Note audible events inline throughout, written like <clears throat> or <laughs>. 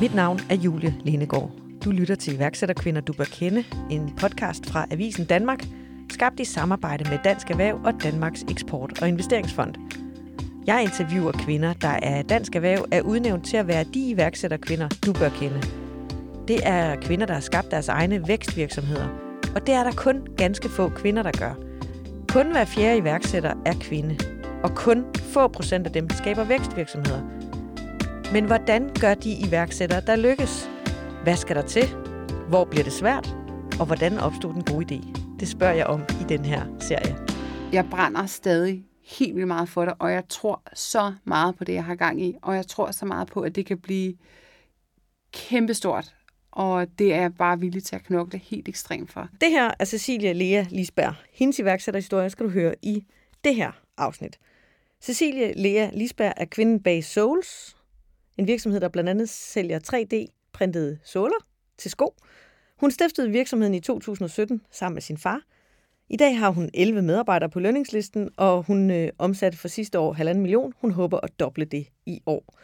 Mit navn er Julie Lenegård. Du lytter til iværksætterkvinder, du bør kende, en podcast fra Avisen Danmark, skabt i samarbejde med Dansk Erhverv og Danmarks Eksport- og Investeringsfond. Jeg interviewer kvinder, der er Dansk Erhverv er udnævnt til at være de iværksætterkvinder, du bør kende. Det er kvinder, der har skabt deres egne vækstvirksomheder, og det er der kun ganske få kvinder, der gør. Kun hver fjerde iværksætter er kvinde, og kun få procent af dem skaber vækstvirksomheder. Men hvordan gør de iværksættere, der lykkes? Hvad skal der til? Hvor bliver det svært? Og hvordan opstod den gode idé? Det spørger jeg om i den her serie. Jeg brænder stadig helt vildt meget for det, og jeg tror så meget på det, jeg har gang i. Og jeg tror så meget på, at det kan blive kæmpestort. Og det er jeg bare villig til at knokle helt ekstremt for. Det her er Cecilia Lea Lisberg. Hendes iværksætterhistorie skal du høre i det her afsnit. Cecilie Lea Lisberg er kvinden bag Souls, en virksomhed, der blandt andet sælger 3D-printede såler til sko. Hun stiftede virksomheden i 2017 sammen med sin far. I dag har hun 11 medarbejdere på lønningslisten, og hun øh, omsatte for sidste år 1,5 million. Hun håber at doble det i år.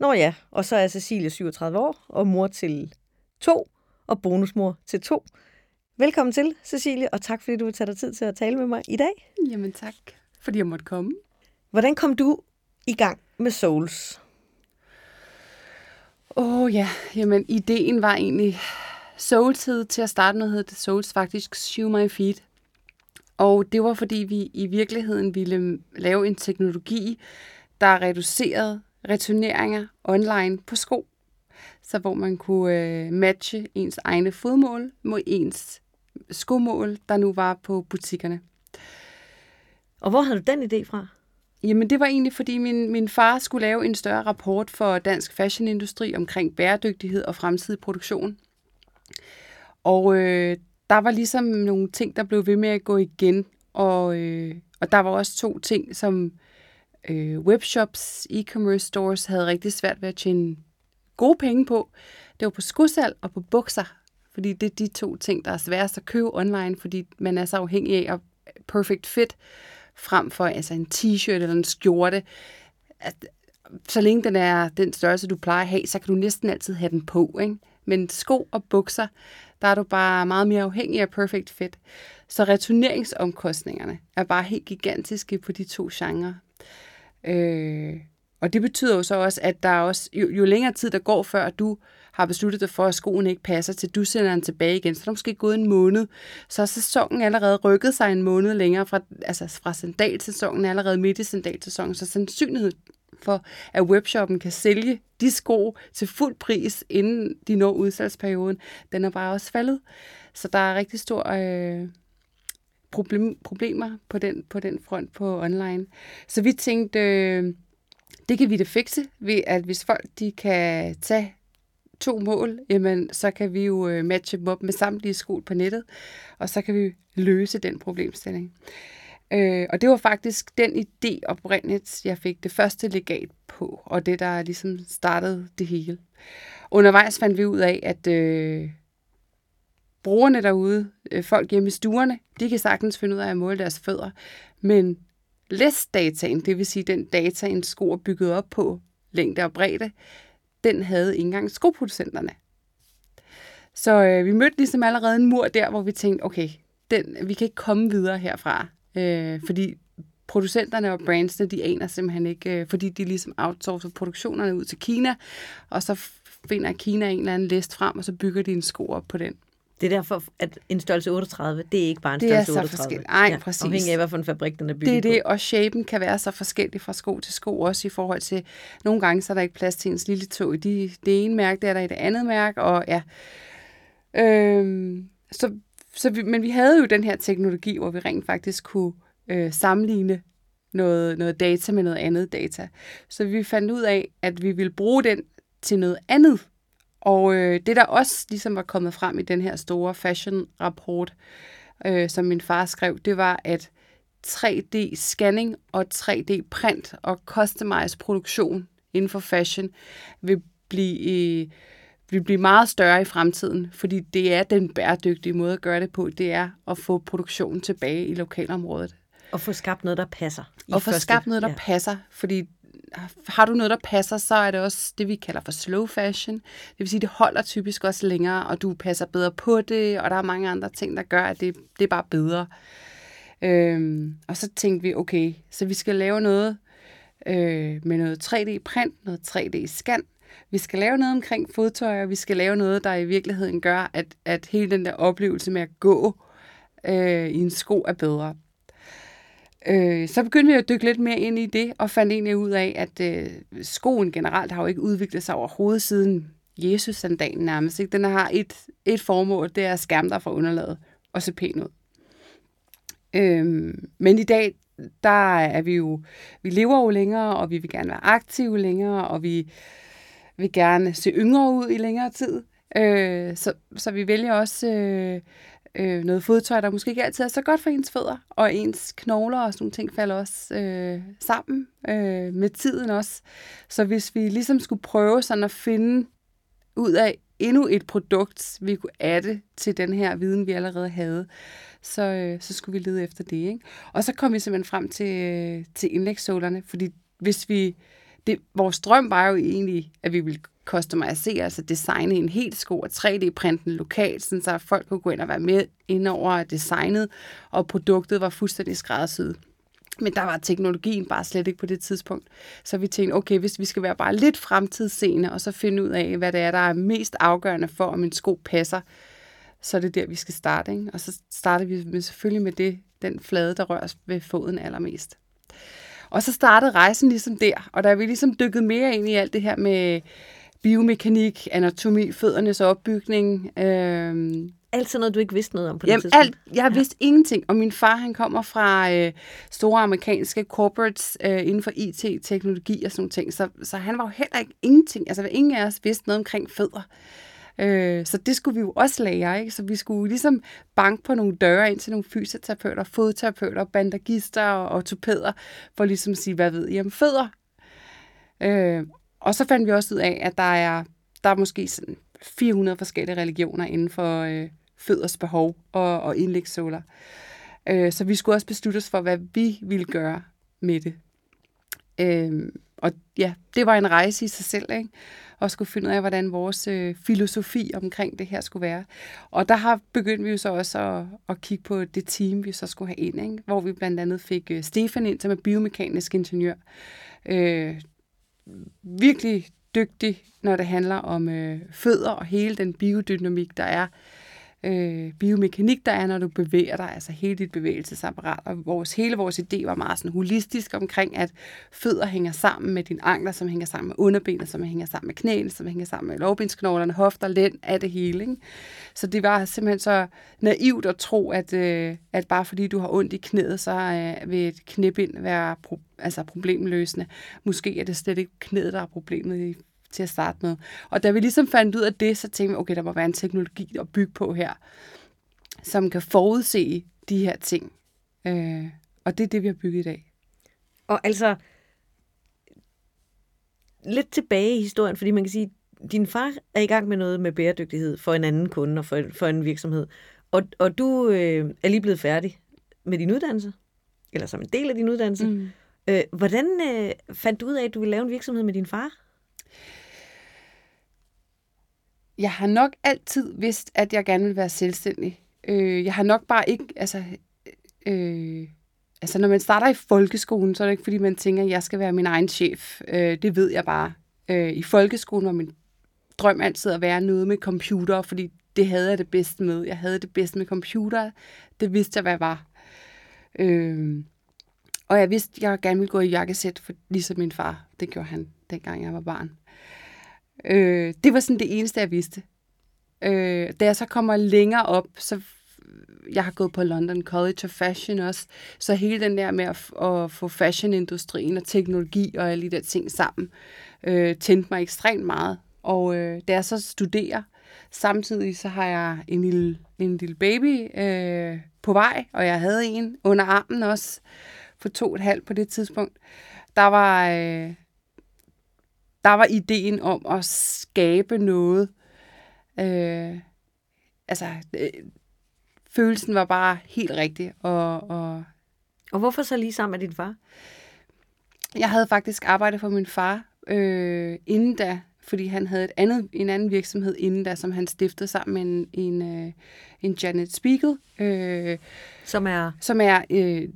Nå ja, og så er Cecilie 37 år og mor til to, og bonusmor til to. Velkommen til, Cecilie, og tak fordi du vil tage dig tid til at tale med mig i dag. Jamen tak, fordi jeg måtte komme. Hvordan kom du i gang med Souls? Åh oh, ja, jamen ideen var egentlig Soultid til at starte med, hed det Souls faktisk Shoe My Feet. Og det var fordi vi i virkeligheden ville lave en teknologi, der reducerede returneringer online på sko. Så hvor man kunne øh, matche ens egne fodmål mod ens skomål, der nu var på butikkerne. Og hvor havde du den idé fra? Jamen det var egentlig, fordi min, min far skulle lave en større rapport for dansk fashionindustri omkring bæredygtighed og fremtidig produktion. Og øh, der var ligesom nogle ting, der blev ved med at gå igen. Og, øh, og der var også to ting, som øh, webshops, e-commerce stores havde rigtig svært ved at tjene gode penge på. Det var på skosal og på bukser. Fordi det er de to ting, der er sværest at købe online, fordi man er så afhængig af perfect fit frem for altså en t-shirt eller en skjorte. At, så længe den er den størrelse, du plejer at have, så kan du næsten altid have den på. Ikke? Men sko og bukser, der er du bare meget mere afhængig af perfect fit. Så returneringsomkostningerne er bare helt gigantiske på de to genrer. Øh, og det betyder jo så også, at der er også, jo, jo længere tid der går, før du har besluttet dig for, at skoen ikke passer til, du sender den tilbage igen, så er der måske gået en måned. Så er sæsonen allerede rykket sig en måned længere, fra, altså fra sandalsæsonen allerede midt i sandalsæsonen, så sandsynligheden for, at webshoppen kan sælge de sko til fuld pris, inden de når udsalgsperioden, den er bare også faldet. Så der er rigtig stor øh, problem, problemer på den, på den front på online. Så vi tænkte, øh, det kan vi da fikse ved, at hvis folk de kan tage to mål, jamen så kan vi jo øh, matche dem op med samtlige sko på nettet, og så kan vi løse den problemstilling. Øh, og det var faktisk den idé oprindeligt, jeg fik det første legat på, og det, der ligesom startede det hele. Undervejs fandt vi ud af, at øh, brugerne derude, øh, folk hjemme i stuerne, de kan sagtens finde ud af at måle deres fødder, men læsdataen, det vil sige den data, en sko er bygget op på, længde og bredde, den havde ikke engang skoproducenterne. Så øh, vi mødte ligesom allerede en mur der, hvor vi tænkte, okay, den, vi kan ikke komme videre herfra, øh, fordi producenterne og brandsene, de aner simpelthen ikke, øh, fordi de ligesom outsourcer produktionerne ud til Kina, og så finder Kina en eller anden list frem, og så bygger de en sko op på den. Det er derfor, at en størrelse 38, det er ikke bare en det størrelse 38. Det er så forskelligt. Nej, ja, præcis. Afhængig af, hvilken fabrik den er bygget Det er det, og shapen kan være så forskellig fra sko til sko, også i forhold til, nogle gange så er der ikke plads til ens lille tog i de, det ene mærke, det er der i det andet mærke, og ja. Øhm, så, så vi, men vi havde jo den her teknologi, hvor vi rent faktisk kunne øh, sammenligne noget, noget data med noget andet data. Så vi fandt ud af, at vi ville bruge den til noget andet og øh, det, der også ligesom var kommet frem i den her store fashion-rapport, øh, som min far skrev, det var, at 3D-scanning og 3D-print og customized produktion inden for fashion vil blive, øh, vil blive meget større i fremtiden, fordi det er den bæredygtige måde at gøre det på, det er at få produktionen tilbage i lokalområdet. Og få skabt noget, der passer. Og få skabt noget, der ja. passer, fordi har du noget, der passer, så er det også det, vi kalder for slow fashion. Det vil sige, det holder typisk også længere, og du passer bedre på det, og der er mange andre ting, der gør, at det, det er bare bedre. Øhm, og så tænkte vi, okay, så vi skal lave noget øh, med noget 3D-print, noget 3D-scan. Vi skal lave noget omkring fodtøj, og vi skal lave noget, der i virkeligheden gør, at, at hele den der oplevelse med at gå øh, i en sko er bedre. Øh, så begyndte vi at dykke lidt mere ind i det, og fandt egentlig ud af, at øh, skoen generelt har jo ikke udviklet sig overhovedet siden Jesus-sandalen nærmest. Ikke? Den har et, et formål, det er at skærme dig fra underlaget og se pæn ud. Øh, men i dag, der er vi jo, vi lever jo længere, og vi vil gerne være aktive længere, og vi vil gerne se yngre ud i længere tid. Øh, så, så vi vælger også øh, øh, noget fodtøj, der måske ikke altid er så godt for ens fødder, og ens knogler og sådan nogle ting falder også øh, sammen øh, med tiden også. Så hvis vi ligesom skulle prøve sådan at finde ud af endnu et produkt, vi kunne adde til den her viden, vi allerede havde, så, øh, så skulle vi lede efter det. Ikke? Og så kom vi simpelthen frem til, øh, til indlægssålerne, fordi hvis vi, det, vores drøm var jo egentlig, at vi ville customisere, altså designe en helt sko og 3D-printen lokalt, sådan så folk kunne gå ind og være med ind over designet, og produktet var fuldstændig skræddersyet. Men der var teknologien bare slet ikke på det tidspunkt. Så vi tænkte, okay, hvis vi skal være bare lidt fremtidsseende, og så finde ud af, hvad det er, der er mest afgørende for, om en sko passer, så er det der, vi skal starte. Ikke? Og så starter vi med, selvfølgelig med det, den flade, der rører ved foden allermest. Og så startede rejsen ligesom der, og der vi ligesom dykket mere ind i alt det her med biomekanik, anatomi, føddernes opbygning. Øh, Altid noget, du ikke vidste noget om på det Jamen, tidspunkt. alt, jeg har vidst ja. ingenting, og min far han kommer fra øh, store amerikanske corporates øh, inden for IT, teknologi og sådan nogle ting, så, så han var jo heller ikke ingenting, altså ingen af os vidste noget omkring fødder. Øh, så det skulle vi jo også lære, ikke? Så vi skulle ligesom banke på nogle døre ind til nogle fysioterapeuter, fodterapeuter, bandagister og ortopæder, for ligesom at sige, hvad ved I om fødder? Øh, og så fandt vi også ud af, at der er, der er måske sådan 400 forskellige religioner inden for øh, fødders behov og, og indlægssåler. Øh, så vi skulle også beslutte os for, hvad vi ville gøre med det. Øh, og ja, det var en rejse i sig selv, ikke? Og skulle finde ud af, hvordan vores øh, filosofi omkring det her skulle være. Og der har begyndt vi jo så også at, at kigge på det team, vi så skulle have ind, ikke? Hvor vi blandt andet fik øh, Stefan ind, som er biomekanisk ingeniør. Øh, virkelig dygtig, når det handler om øh, fødder og hele den biodynamik, der er, øh, biomekanik, der er, når du bevæger dig, altså hele dit bevægelsesapparat. Og vores, hele vores idé var meget sådan holistisk omkring, at fødder hænger sammen med dine ankler, som hænger sammen med underbenet, som hænger sammen med knæene, som hænger sammen med lovbensknoglerne, hofter, lænd, af det hele. Ikke? Så det var simpelthen så naivt at tro, at, øh, at bare fordi du har ondt i knæet, så øh, vil et knæbind være pro- altså problemløsende. Måske er det slet ikke knæet, der er problemet i til at starte med. Og da vi ligesom fandt ud af det, så tænkte vi, okay, der må være en teknologi at bygge på her, som kan forudse de her ting. Øh, og det er det, vi har bygget i dag. Og altså, lidt tilbage i historien, fordi man kan sige, din far er i gang med noget med bæredygtighed for en anden kunde og for, for en virksomhed. Og, og du øh, er lige blevet færdig med din uddannelse, eller som en del af din uddannelse. Mm. Øh, hvordan øh, fandt du ud af, at du ville lave en virksomhed med din far? Jeg har nok altid vidst, at jeg gerne vil være selvstændig. Øh, jeg har nok bare ikke, altså, øh, altså når man starter i folkeskolen, så er det ikke fordi, man tænker, at jeg skal være min egen chef. Øh, det ved jeg bare. Øh, I folkeskolen var min drøm altid at være noget med computer, fordi det havde jeg det bedste med. Jeg havde det bedste med computer. Det vidste jeg, hvad jeg var. Øh, og jeg vidste, at jeg gerne ville gå i jakkesæt, for, ligesom min far. Det gjorde han, dengang jeg var barn. Øh, Øh, det var sådan det eneste, jeg vidste. Øh, da jeg så kommer længere op, så jeg har gået på London College of Fashion også, så hele den der med at, at få fashionindustrien og teknologi og alle de der ting sammen, øh, tændte mig ekstremt meget. Og øh, da jeg så studerer, samtidig så har jeg en lille, en lille baby øh, på vej, og jeg havde en under armen også, for to og et halvt på det tidspunkt. Der var... Øh, der var ideen om at skabe noget. Øh, altså, øh, følelsen var bare helt rigtig. Og, og, og hvorfor så lige sammen med din far? Jeg havde faktisk arbejdet for min far øh, inden da, fordi han havde et andet, en anden virksomhed inden da, som han stiftede sammen med en, en, øh, en Janet Spiegel. Øh, som er? Som er øh,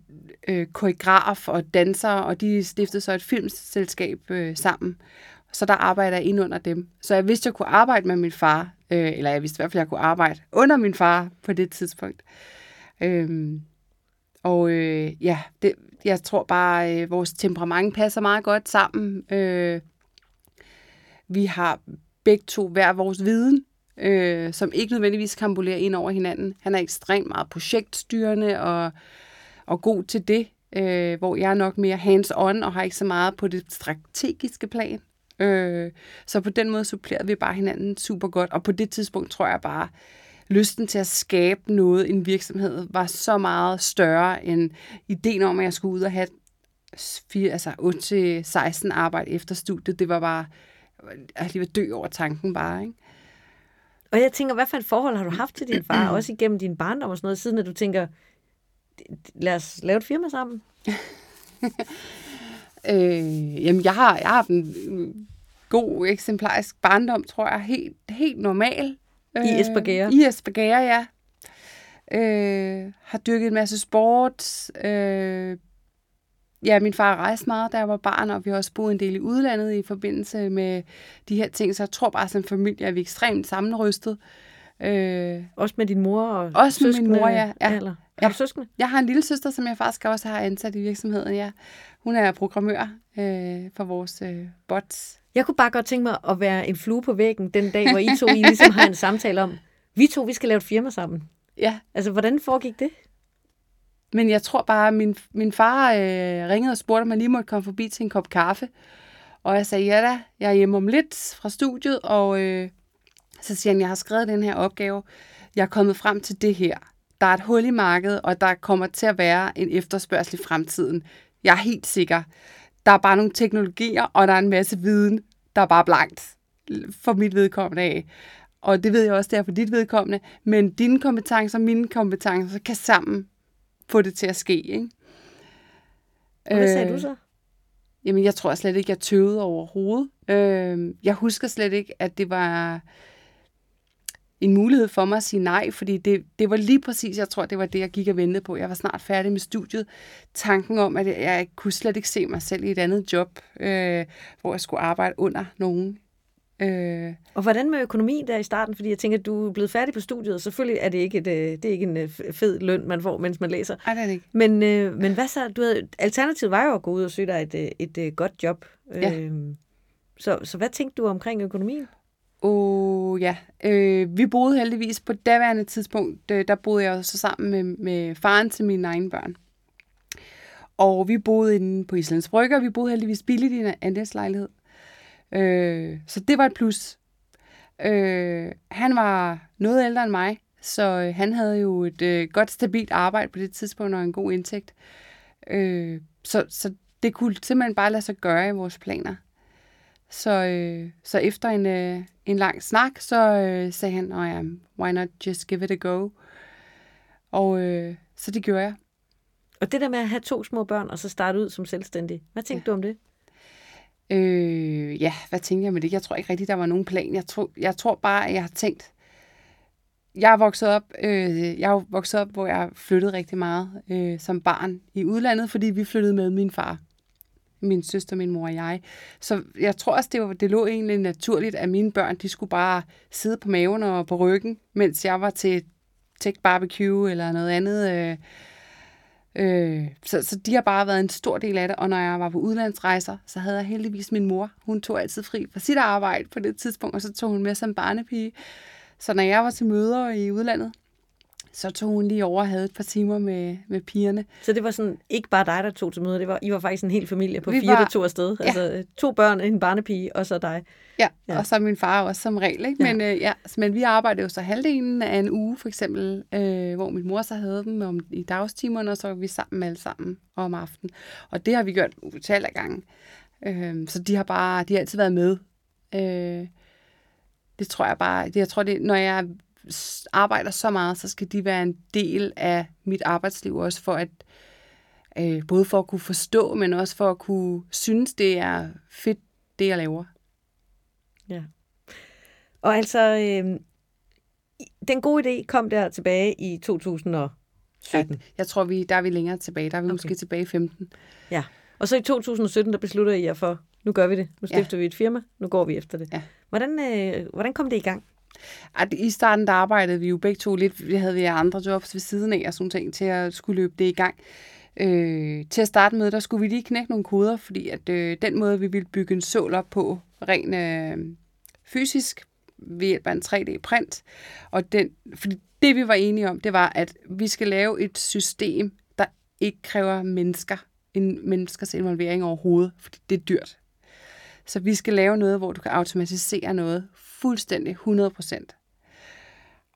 øh, koreograf og danser, og de stiftede så et filmselskab øh, sammen. Så der arbejder jeg ind under dem. Så jeg vidste, at jeg kunne arbejde med min far, øh, eller jeg vidste i hvert fald, at jeg kunne arbejde under min far på det tidspunkt. Øhm, og øh, ja, det, jeg tror bare, øh, vores temperament passer meget godt sammen. Øh, vi har begge to hver vores viden, øh, som ikke nødvendigvis kan ind over hinanden. Han er ekstremt meget projektstyrende og, og god til det, øh, hvor jeg er nok mere hands-on og har ikke så meget på det strategiske plan. Øh, så på den måde supplerede vi bare hinanden super godt, og på det tidspunkt tror jeg bare, lysten til at skabe noget i en virksomhed var så meget større end ideen om, at jeg skulle ud og have 4, altså 8-16 arbejde efter studiet. Det var bare, jeg lige ved dø over tanken bare, ikke? Og jeg tænker, hvad for et forhold har du haft til din far, også igennem din barndom og sådan noget, siden at du tænker, lad os lave et firma sammen? <laughs> øh, jamen, jeg har, jeg har en god eksemplarisk barndom, tror jeg, helt, helt normal. I Esbjerg? I Esbjerg, ja. Øh, har dyrket en masse sport. Øh, ja, min far rejste meget, da jeg var barn, og vi har også boet en del i udlandet i forbindelse med de her ting, så jeg tror bare, som familie er vi ekstremt sammenrystet. Øh, også med din mor og Også med min mor, ja. ja. Har du søskende? Jeg har en lille søster, som jeg faktisk også har ansat i virksomheden, ja. Hun er programmør øh, for vores øh, bots. Jeg kunne bare godt tænke mig at være en flue på væggen den dag, hvor I to I ligesom har en <laughs> samtale om, vi to, vi skal lave et firma sammen. Ja. Altså, hvordan foregik det? Men jeg tror bare, at min, min far øh, ringede og spurgte, om jeg lige måtte komme forbi til en kop kaffe. Og jeg sagde, ja da, jeg er hjemme om lidt fra studiet, og øh, så siger han, jeg har skrevet den her opgave. Jeg er kommet frem til det her. Der er et hul i markedet, og der kommer til at være en efterspørgsel i fremtiden. Jeg er helt sikker. Der er bare nogle teknologier, og der er en masse viden, der er bare blankt for mit vedkommende af. Og det ved jeg også, det er for dit vedkommende. Men dine kompetencer og mine kompetencer kan sammen få det til at ske. Ikke? Og hvad sagde øh, du så? Jamen, jeg tror slet ikke, jeg tøvede overhovedet. Øh, jeg husker slet ikke, at det var en mulighed for mig at sige nej, fordi det, det var lige præcis, jeg tror, det var det, jeg gik og ventede på. Jeg var snart færdig med studiet. Tanken om, at jeg kunne slet ikke se mig selv i et andet job, øh, hvor jeg skulle arbejde under nogen. Øh. Og hvordan med økonomi der i starten? Fordi jeg tænker, at du er blevet færdig på studiet, og selvfølgelig er det ikke, et, øh, det er ikke en øh, fed løn, man får, mens man læser. Nej, det er det ikke. Men, øh, men hvad så? Du havde, alternativet var jo at gå ud og søge dig et, øh, et, et godt job. Ja. Øh, så, så hvad tænkte du omkring økonomien? Åh, oh, ja. Øh, vi boede heldigvis på daværende tidspunkt, øh, der boede jeg så sammen med, med faren til mine egne børn. Og vi boede inde på Islands Brygge, og vi boede heldigvis billigt i en andelslejlighed. Øh, så det var et plus. Øh, han var noget ældre end mig, så øh, han havde jo et øh, godt, stabilt arbejde på det tidspunkt og en god indtægt. Øh, så, så det kunne simpelthen bare lade sig gøre i vores planer. Så, øh, så efter en, øh, en lang snak, så øh, sagde han, oh, ja, why not just give it a go? Og øh, så det gjorde jeg. Og det der med at have to små børn, og så starte ud som selvstændig, hvad tænkte ja. du om det? Øh, ja, hvad tænkte jeg med det? Jeg tror ikke rigtigt, der var nogen plan. Jeg tror, jeg tror bare, at jeg har tænkt, jeg er vokset op, øh, jeg er vokset op, hvor jeg flyttede rigtig meget øh, som barn i udlandet, fordi vi flyttede med min far min søster, min mor og jeg. Så jeg tror også, det, var, det lå egentlig naturligt, at mine børn, de skulle bare sidde på maven og på ryggen, mens jeg var til tech barbecue eller noget andet. Øh, øh, så, så de har bare været en stor del af det, og når jeg var på udlandsrejser, så havde jeg heldigvis min mor. Hun tog altid fri fra sit arbejde på det tidspunkt, og så tog hun med som barnepige. Så når jeg var til møder i udlandet, så tog hun lige over og havde et par timer med, med pigerne. Så det var sådan ikke bare dig, der tog til møde, det var, I var faktisk en hel familie på Vi fire, var, der tog afsted. Ja. Altså to børn, en barnepige, og så dig. Ja, ja. og så min far også som regel. Ikke? Men, ja. Øh, ja, men vi arbejdede jo så halvdelen af en uge, for eksempel, øh, hvor min mor så havde dem om, i dagstimerne, og så var vi sammen alle sammen om aftenen. Og det har vi gjort utallige af gange. Øh, så de har bare, de har altid været med. Øh, det tror jeg bare, det, jeg tror, det, når jeg arbejder så meget, så skal de være en del af mit arbejdsliv også, for at, Øh, både for at kunne forstå, men også for at kunne synes, det er fedt, det jeg laver. Ja. Og altså, øh, den gode idé kom der tilbage i 2017. Ja, jeg tror, vi, der er vi længere tilbage. Der er vi okay. måske tilbage i 15. Ja. Og så i 2017, der beslutter I jer for, nu gør vi det. Nu stifter ja. vi et firma. Nu går vi efter det. Ja. Hvordan, øh, hvordan kom det i gang? At I starten der arbejdede vi jo begge to lidt. Vi havde vi andre jobs ved siden af og sådan ting til at skulle løbe det i gang. Øh, til at starte med, der skulle vi lige knække nogle koder, fordi at øh, den måde, vi ville bygge en sål op på, ren øh, fysisk, ved hjælp af en 3D-print. Og den, fordi det, vi var enige om, det var, at vi skal lave et system, der ikke kræver mennesker, en menneskers involvering overhovedet, fordi det er dyrt. Så vi skal lave noget, hvor du kan automatisere noget fuldstændig 100%.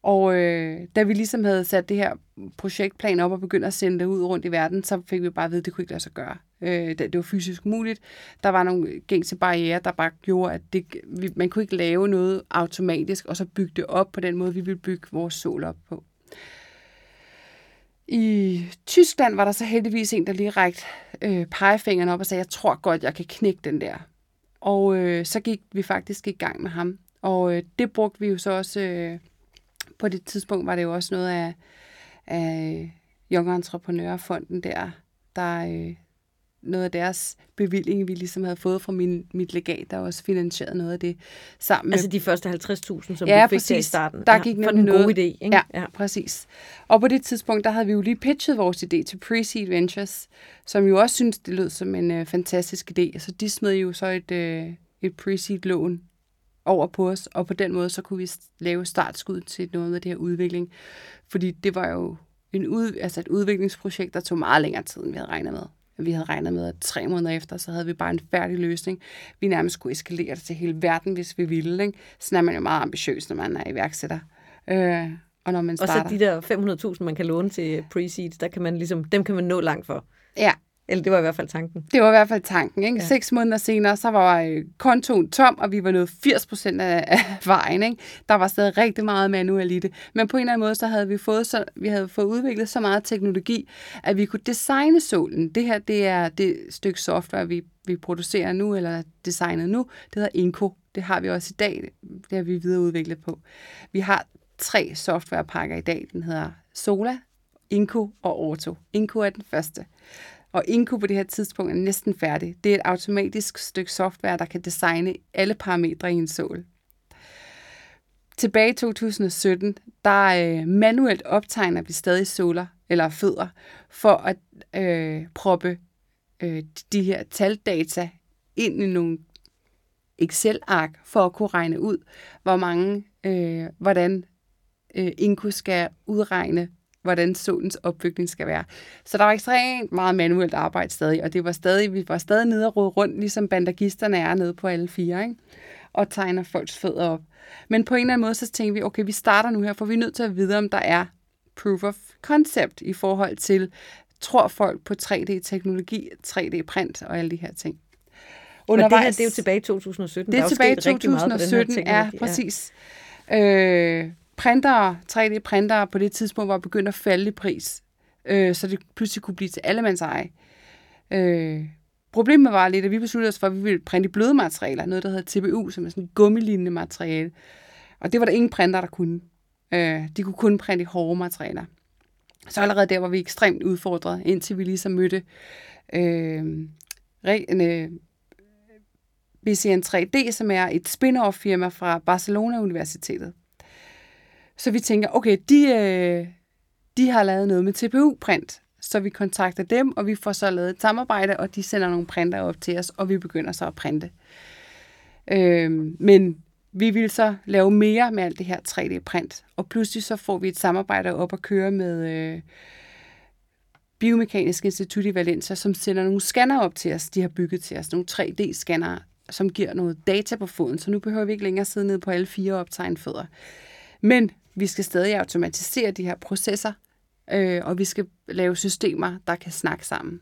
Og øh, da vi ligesom havde sat det her projektplan op og begyndt at sende det ud rundt i verden, så fik vi bare at vide, at det kunne ikke lade sig gøre. Øh, det, det var fysisk muligt. Der var nogle gængse barriere, der bare gjorde, at det, vi, man kunne ikke lave noget automatisk, og så bygge det op på den måde, vi ville bygge vores sol op på. I Tyskland var der så heldigvis en, der lige rækte øh, pegefingeren op og sagde, jeg tror godt, jeg kan knække den der. Og øh, så gik vi faktisk i gang med ham. Og øh, det brugte vi jo så også... Øh, på det tidspunkt var det jo også noget af, af Young Entreprenørfonden der, der øh, noget af deres bevilling, vi ligesom havde fået fra min, mit legat, der også finansieret noget af det sammen Altså de første 50.000, som ja, du fik præcis. i starten. Der gik ja, for en noget, god idé, ikke? Ja, ja, præcis. Og på det tidspunkt, der havde vi jo lige pitchet vores idé til Pre-Seed Ventures, som jo også synes det lød som en øh, fantastisk idé. Så de smed jo så et, øh, et Pre-Seed lån over på os, og på den måde, så kunne vi lave startskud til noget af det her udvikling. Fordi det var jo en ud, altså et udviklingsprojekt, der tog meget længere tid, end vi havde regnet med. Vi havde regnet med, at tre måneder efter, så havde vi bare en færdig løsning. Vi nærmest skulle eskalere det til hele verden, hvis vi ville. Ikke? Sådan er man jo meget ambitiøs, når man er iværksætter. Øh, og når man starter. Og så de der 500.000, man kan låne til pre-seed, der kan man ligesom, dem kan man nå langt for. Ja, eller det var i hvert fald tanken. Det var i hvert fald tanken. Ikke? Ja. Seks måneder senere, så var øh, kontoen tom, og vi var nået 80 procent af, af vejen. Ikke? Der var stadig rigtig meget manuel i det. Men på en eller anden måde, så havde vi fået, så, vi havde fået udviklet så meget teknologi, at vi kunne designe solen. Det her, det er det stykke software, vi, vi producerer nu, eller designet nu. Det hedder Inco. Det har vi også i dag. Det har vi videreudviklet på. Vi har tre softwarepakker i dag. Den hedder Sola, Inco og Orto. Inco er den første. Og Inko på det her tidspunkt er næsten færdig. Det er et automatisk stykke software, der kan designe alle parametre i en sål. Tilbage i 2017, der øh, manuelt optegner vi stadig såler eller fødder for at øh, proppe øh, de her taldata ind i nogle Excel-ark for at kunne regne ud, hvor mange, øh, hvordan øh, Inko skal udregne hvordan solens opbygning skal være. Så der var ekstremt meget manuelt arbejde stadig, og det var stadig, vi var stadig nede og rode rundt, ligesom bandagisterne er nede på alle fire, ikke? og tegner folks fødder op. Men på en eller anden måde, så tænkte vi, okay, vi starter nu her, for vi er nødt til at vide, om der er proof of concept i forhold til, tror folk på 3D-teknologi, 3D-print og alle de her ting. Undervejs, Men det her, det er jo tilbage i 2017. Det er, er tilbage i 2017, ja, præcis. Ja. Øh, printere, 3D-printere på det tidspunkt var begyndt at falde i pris, øh, så det pludselig kunne blive til allemands eje. Øh, problemet var lidt, at vi besluttede os for, at vi ville printe i bløde materialer, noget der hedder TPU, som er sådan et gummilignende materiale. Og det var der ingen printer, der kunne. Øh, de kunne kun printe i hårde materialer. Så allerede der var vi ekstremt udfordret, indtil vi ligesom mødte øh, øh, BCN 3D, som er et spin-off firma fra Barcelona Universitetet. Så vi tænker, okay, de, øh, de har lavet noget med TPU-print, så vi kontakter dem, og vi får så lavet et samarbejde, og de sender nogle printer op til os, og vi begynder så at printe. Øh, men vi vil så lave mere med alt det her 3D-print, og pludselig så får vi et samarbejde op at køre med øh, Biomekanisk Institut i Valencia, som sender nogle scanner op til os, de har bygget til os, nogle 3D-scanner, som giver noget data på foden, så nu behøver vi ikke længere sidde nede på alle fire og optegne fødder. Men vi skal stadig automatisere de her processer, øh, og vi skal lave systemer, der kan snakke sammen.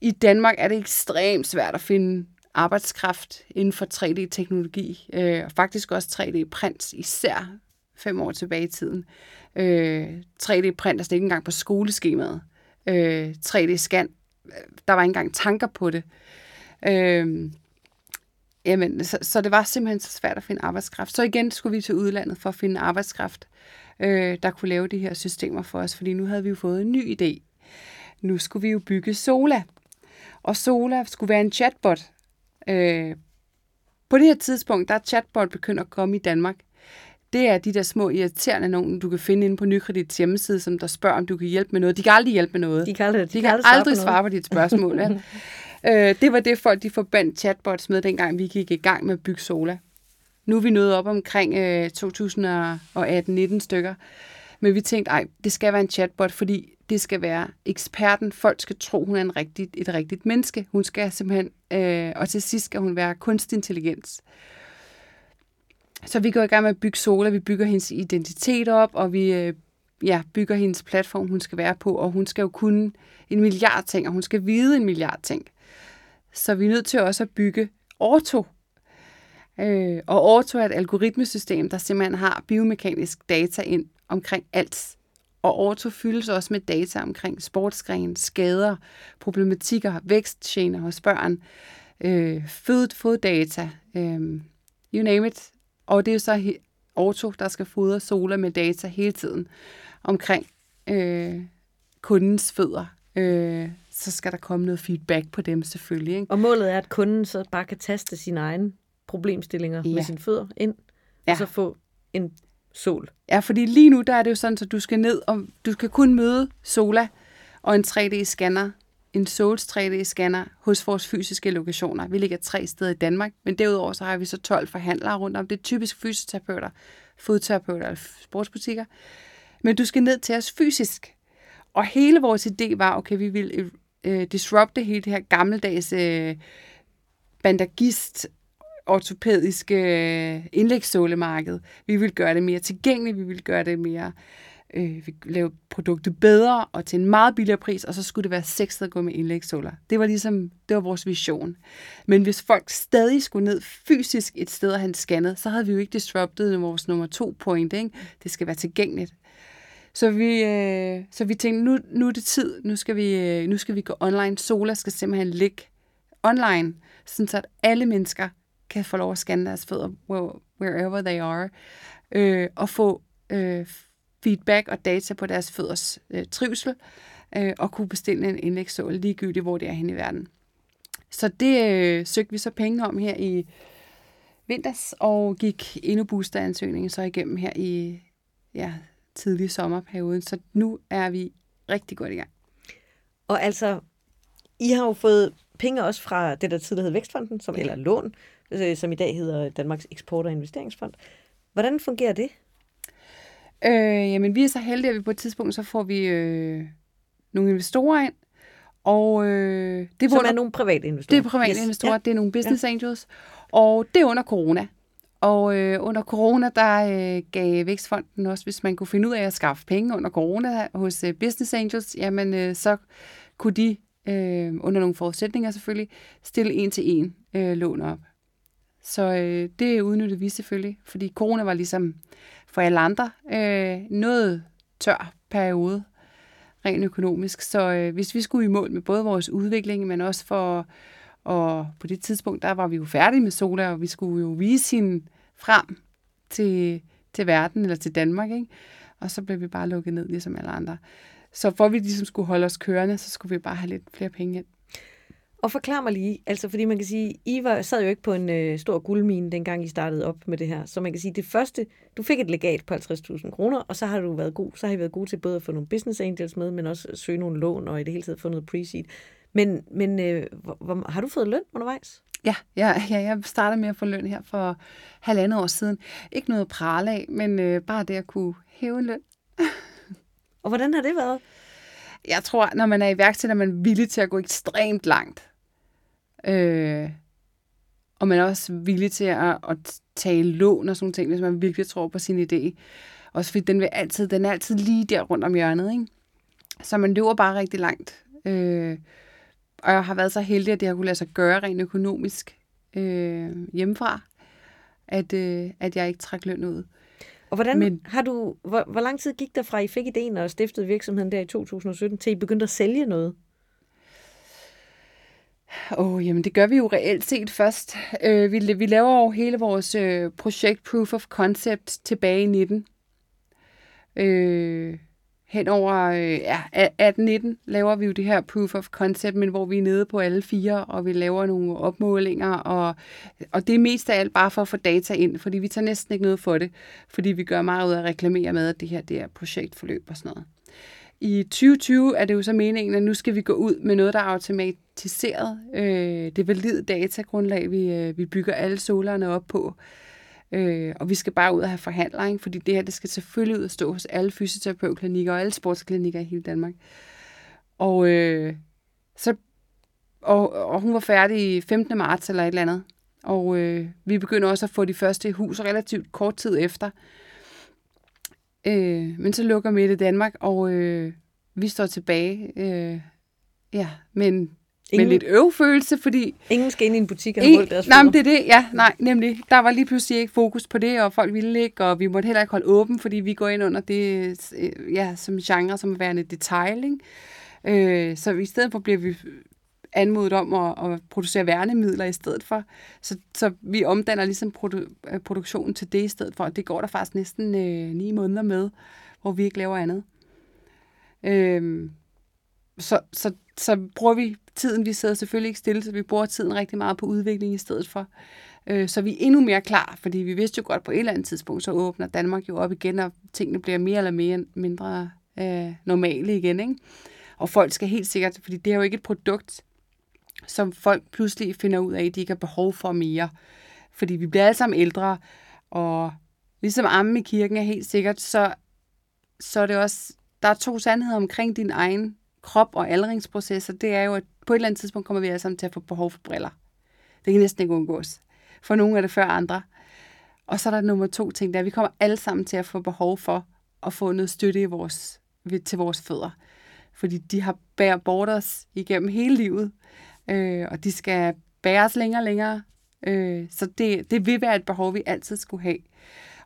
I Danmark er det ekstremt svært at finde arbejdskraft inden for 3D-teknologi, øh, og faktisk også 3D-print, især fem år tilbage i tiden. Øh, 3D-print altså er slet ikke engang på skoleskemaet. øh, 3D-scan. Øh, der var ikke engang tanker på det. Øh, jamen, så, så det var simpelthen så svært at finde arbejdskraft. Så igen skulle vi til udlandet for at finde arbejdskraft, øh, der kunne lave de her systemer for os, fordi nu havde vi jo fået en ny idé. Nu skulle vi jo bygge Sola. Og Sola skulle være en chatbot. Øh, på det her tidspunkt, der er chatbot begyndt at komme i Danmark det er de der små irriterende nogen, du kan finde inde på Nykredits hjemmeside, som der spørger, om du kan hjælpe med noget. De kan aldrig hjælpe med noget. De kan aldrig, de, de kan, aldrig, aldrig svare på, dit spørgsmål. ja. <laughs> øh, det var det folk, de forbandt chatbots med, dengang vi gik i gang med at bygge Sola. Nu er vi nået op omkring øh, 2018-19 stykker. Men vi tænkte, ej, det skal være en chatbot, fordi det skal være eksperten. Folk skal tro, hun er en rigtig, et rigtigt menneske. Hun skal simpelthen, øh, og til sidst skal hun være kunstig intelligens. Så vi går i gang med at bygge Sola, vi bygger hendes identitet op, og vi øh, ja, bygger hendes platform, hun skal være på, og hun skal jo kunne en milliard ting, og hun skal vide en milliard ting. Så vi er nødt til også at bygge Orto. Øh, og Orto er et algoritmesystem, der simpelthen har biomekanisk data ind omkring alt. Og Orto fyldes også med data omkring sportsgren, skader, problematikker, vækstgener hos børn, øh, fød, foddata, øh, you name it. Og det er jo så Auto, der skal fodre Sola med data hele tiden omkring øh, kundens fødder. Øh, så skal der komme noget feedback på dem selvfølgelig. Ikke? Og målet er, at kunden så bare kan taste sine egne problemstillinger ja. med sine fødder ind, ja. og så få en sol. Ja, fordi lige nu der er det jo sådan, at du skal ned, og du skal kun møde Sola og en 3D-scanner en Souls 3D-scanner hos vores fysiske lokationer. Vi ligger tre steder i Danmark, men derudover så har vi så 12 forhandlere rundt om. Det er typisk fysioterapeuter, fodterapeuter og sportsbutikker. Men du skal ned til os fysisk. Og hele vores idé var, okay, vi vil øh, disrupte hele det her gammeldags øh, bandagist ortopædiske øh, indlægssålemarked. Vi vil gøre det mere tilgængeligt, vi vil gøre det mere øh, vi lave produktet bedre og til en meget billigere pris, og så skulle det være sexet at gå med indlægssåler. Det var ligesom, det var vores vision. Men hvis folk stadig skulle ned fysisk et sted og have scannet, så havde vi jo ikke disruptet vores nummer to point. Ikke? Det skal være tilgængeligt. Så vi, øh, så vi tænkte, nu, nu er det tid, nu skal, vi, øh, nu skal vi gå online. Sola skal simpelthen ligge online, sådan så at alle mennesker kan få lov at scanne deres fødder wherever they are, øh, og få øh, feedback og data på deres fødders øh, trivsel, øh, og kunne bestille en indlægssål ligegyldigt, hvor det er henne i verden. Så det øh, søgte vi så penge om her i vinters, og gik endnu boosteransøgningen så igennem her i ja, tidlig sommerperioden. Så nu er vi rigtig godt i gang. Og altså, I har jo fået penge også fra det, der tidligere hed Vækstfonden, som, eller lån, øh, som i dag hedder Danmarks Eksport- og Investeringsfond. Hvordan fungerer det? Øh, jamen, vi er så heldige, at vi på et tidspunkt, så får vi øh, nogle investorer ind. Og, øh, det er Som under, er nogle private investorer. Det er private yes. investorer, ja. det er nogle business ja. angels. Og det er under corona. Og øh, under corona, der øh, gav Vækstfonden også, hvis man kunne finde ud af at skaffe penge under corona hos øh, business angels, jamen øh, så kunne de, øh, under nogle forudsætninger selvfølgelig, stille en til en øh, lån op. Så øh, det udnyttede vi selvfølgelig, fordi corona var ligesom for alle andre øh, noget tør periode rent økonomisk. Så øh, hvis vi skulle i mål med både vores udvikling, men også for, og på det tidspunkt, der var vi jo færdige med Sola, og vi skulle jo vise hende frem til, til verden eller til Danmark, ikke? Og så blev vi bare lukket ned, ligesom alle andre. Så for at vi ligesom skulle holde os kørende, så skulle vi bare have lidt flere penge ind. Og forklar mig lige, altså fordi man kan sige, I var, sad jo ikke på en øh, stor guldmine, dengang I startede op med det her. Så man kan sige, det første, du fik et legat på 50.000 kroner, og så har du været god, så har I været god til både at få nogle business angels med, men også søge nogle lån, og i det hele taget få noget pre-seed. Men, men øh, hvor, hvor, har du fået løn undervejs? Ja, ja, ja, jeg startede med at få løn her for halvandet år siden. Ikke noget at prale af, men øh, bare det at kunne hæve en løn. og hvordan har det været? Jeg tror, når man er iværksætter, er man villig til at gå ekstremt langt. Øh, og man er også villig til at, at tage lån og sådan ting, hvis man virkelig tror på sin idé. Også fordi den, vil altid, den er altid lige der rundt om hjørnet. Ikke? Så man løber bare rigtig langt. Øh, og jeg har været så heldig, at det har kunne lade sig gøre rent økonomisk øh, hjemmefra, at, øh, at jeg ikke trækker løn ud. Og hvordan Men, har du, hvor, hvor lang tid gik der fra, I fik ideen og stiftede virksomheden der i 2017, til I begyndte at sælge noget? Åh, oh, jamen det gør vi jo reelt set først. Øh, vi, vi laver jo hele vores øh, projekt Proof of Concept tilbage i 19. Øh, hen over øh, ja, 18-19 laver vi jo det her proof of concept, men hvor vi er nede på alle fire, og vi laver nogle opmålinger, og, og det er mest af alt bare for at få data ind, fordi vi tager næsten ikke noget for det, fordi vi gør meget ud af at reklamere med, at det her det er projektforløb og sådan noget. I 2020 er det jo så meningen, at nu skal vi gå ud med noget, der er automatiseret. Øh, det valide datagrundlag, vi, øh, vi bygger alle solerne op på. Øh, Øh, og vi skal bare ud og have forhandling, fordi det her det skal selvfølgelig ud og stå hos alle fysioterapeutklinikker og alle sportsklinikker i hele Danmark. Og, øh, så, og, og hun var færdig 15. marts eller et eller andet. Og øh, vi begynder også at få de første i hus relativt kort tid efter. Øh, men så lukker Mette Danmark, og øh, vi står tilbage. Øh, ja, men Ingen, med lidt øvfølelse, fordi... Ingen skal ind i en butik og holde deres Nej, men det er det, ja, nej, nemlig. Der var lige pludselig ikke fokus på det, og folk ville ikke, og vi måtte heller ikke holde åben, fordi vi går ind under det, øh, ja, som genre, som værende detailing. Øh, så i stedet for bliver vi anmodet om at, at producere værnemidler i stedet for. Så, så vi omdanner ligesom produ- øh, produktionen til det i stedet for, og det går der faktisk næsten øh, ni måneder med, hvor vi ikke laver andet. Øh, så, så, så bruger vi tiden, vi sidder selvfølgelig ikke stille, så vi bruger tiden rigtig meget på udvikling i stedet for. Øh, så vi er endnu mere klar, fordi vi vidste jo godt, på et eller andet tidspunkt, så åbner Danmark jo op igen, og tingene bliver mere eller mere mindre øh, normale igen. Ikke? Og folk skal helt sikkert, fordi det er jo ikke et produkt, som folk pludselig finder ud af, at de ikke har behov for mere. Fordi vi bliver alle sammen ældre, og ligesom armen i kirken er helt sikkert, så, så er det også, der er to sandheder omkring din egen krop og aldringsprocesser, det er jo, at på et eller andet tidspunkt kommer vi alle sammen til at få behov for briller. Det kan næsten ikke undgås. For nogle er det før andre. Og så er der nummer to ting, der vi kommer alle sammen til at få behov for at få noget støtte i vores, til vores fødder. Fordi de har bæret bort os igennem hele livet, øh, og de skal bæres længere og længere. Øh, så det, det vil være et behov, vi altid skulle have.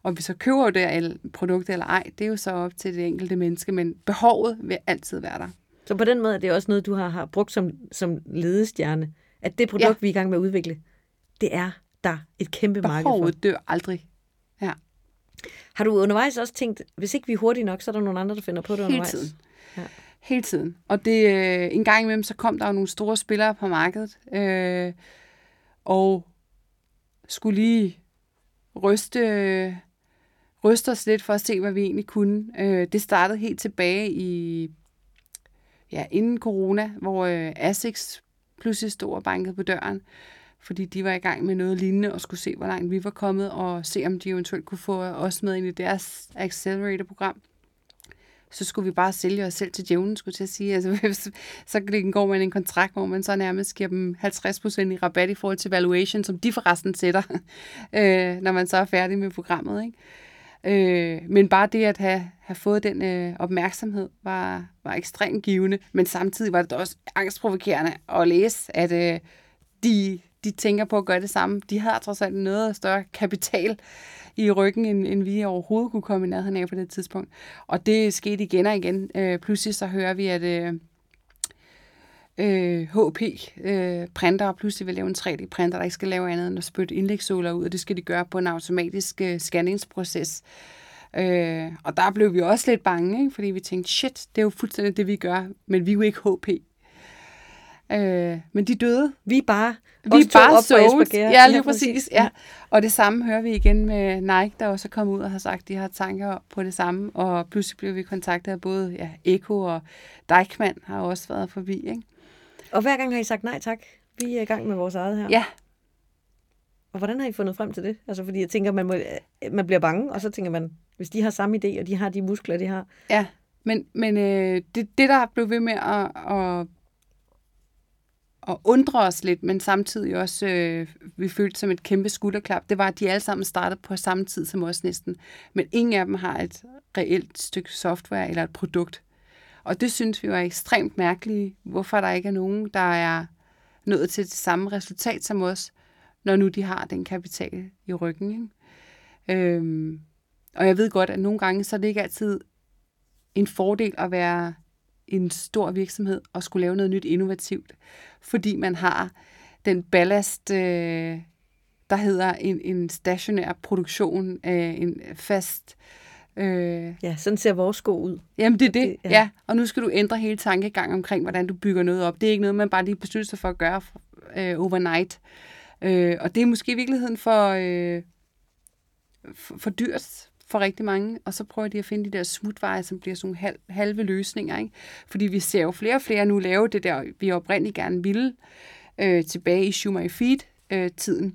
Og vi så køber det produkt eller ej, det er jo så op til det enkelte menneske, men behovet vil altid være der. Så på den måde er det også noget, du har, har brugt som, som ledestjerne. At det produkt, ja. vi er i gang med at udvikle, det er der et kæmpe Behovet marked for. dør aldrig. Ja. Har du undervejs også tænkt, hvis ikke vi er hurtige nok, så er der nogle andre, der finder på det Hele undervejs? Tiden. Ja. Hele tiden. Og det, øh, en gang imellem, så kom der jo nogle store spillere på markedet, øh, og skulle lige ryste, ryste os lidt for at se, hvad vi egentlig kunne. Øh, det startede helt tilbage i ja, inden corona, hvor øh, Asics pludselig stod og bankede på døren, fordi de var i gang med noget lignende og skulle se, hvor langt vi var kommet, og se, om de eventuelt kunne få os med ind i deres Accelerator-program. Så skulle vi bare sælge os selv til djævlen, skulle jeg sige. Altså, <laughs> så går man en kontrakt, hvor man så nærmest giver dem 50% i rabat i forhold til valuation, som de forresten sætter, <laughs> øh, når man så er færdig med programmet. Ikke? Øh, men bare det at have, have fået den øh, opmærksomhed var, var ekstremt givende, men samtidig var det også angstprovokerende at læse, at øh, de, de tænker på at gøre det samme. De har trods alt noget større kapital i ryggen, end, end vi overhovedet kunne komme i nærheden af på det tidspunkt. Og det skete igen og igen. Øh, pludselig så hører vi, at... Øh, øh, HP-printer, øh, og pludselig vil lave en 3D-printer, der ikke skal lave andet end at spytte indlægssåler ud, og det skal de gøre på en automatisk øh, scanningsproces. Øh, og der blev vi også lidt bange, ikke? fordi vi tænkte, shit, det er jo fuldstændig det, vi gør, men vi er jo ikke HP. Øh, men de døde. Vi er bare, vi er bare souls. Ja, lige præcis. Ja. Og det samme hører vi igen med Nike, der også er kommet ud og har sagt, at de har tanker på det samme. Og pludselig blev vi kontaktet af både ja, Eko og Deichmann har også været forbi. Ikke? Og hver gang har I sagt nej tak. Vi er i gang med vores eget her. Ja. Og hvordan har I fundet frem til det? Altså fordi jeg tænker, man, må, man bliver bange, og så tænker man, hvis de har samme idé, og de har de muskler, de har. Ja, men, men øh, det, det, der blev ved med at, at, at undre os lidt, men samtidig også, øh, vi følte som et kæmpe skulderklap, det var, at de alle sammen startede på samme tid som os næsten. Men ingen af dem har et reelt stykke software eller et produkt. Og det synes vi var ekstremt mærkeligt, hvorfor der ikke er nogen, der er nået til det samme resultat som os, når nu de har den kapital i ryggen. Ikke? Øhm, og jeg ved godt, at nogle gange, så er det ikke altid en fordel at være en stor virksomhed og skulle lave noget nyt innovativt, fordi man har den ballast, øh, der hedder en, en stationær produktion af en fast... Øh, ja, sådan ser vores sko ud. Jamen det er det, ja. ja. Og nu skal du ændre hele tankegang omkring, hvordan du bygger noget op. Det er ikke noget, man bare lige beslutter sig for at gøre øh, overnight. Øh, og det er måske i virkeligheden for, øh, for, for dyrt for rigtig mange, og så prøver de at finde de der smutveje, som bliver sådan nogle halve løsninger. Ikke? Fordi vi ser jo flere og flere nu lave det der, vi oprindeligt gerne ville, øh, tilbage i Shoe My Feet-tiden, øh,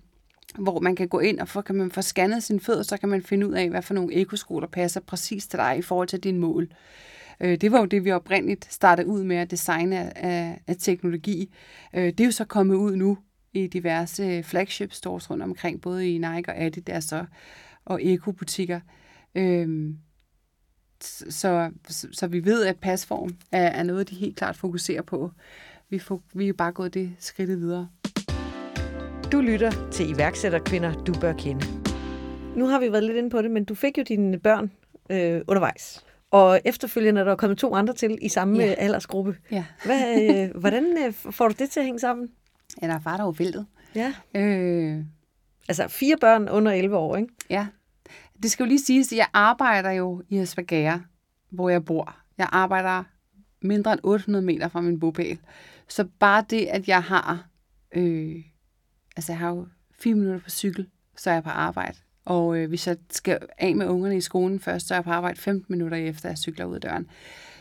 hvor man kan gå ind, og for, kan man få scannet sine fødder, så kan man finde ud af, hvad for nogle ekosko, der passer præcis til dig i forhold til dine mål. Øh, det var jo det, vi oprindeligt startede ud med at designe af, af teknologi. Øh, det er jo så kommet ud nu i diverse øh, flagship stores rundt omkring, både i Nike og Adidas og, og ekobutikker. Øhm, så, så, så vi ved, at pasform er, er noget, de helt klart fokuserer på. Vi, får, vi er bare gået det skridt videre. Du lytter til iværksætterkvinder, du bør kende. Nu har vi været lidt inde på det, men du fik jo dine børn øh, undervejs. Og efterfølgende er der kommet to andre til i samme ja. aldersgruppe. Ja. Hvad, øh, <laughs> hvordan øh, får du det til at hænge sammen? Ja, der er far, der er væltet. Ja. Øh. Altså fire børn under 11 år, ikke? Ja. Det skal jo lige siges, at jeg arbejder jo i Esbjerg, hvor jeg bor. Jeg arbejder mindre end 800 meter fra min bopæl. Så bare det, at jeg har... Øh, altså, jeg har jo fire minutter på cykel, så er jeg på arbejde. Og øh, hvis jeg skal af med ungerne i skolen først, så er jeg på arbejde 15 minutter efter, jeg cykler ud af døren.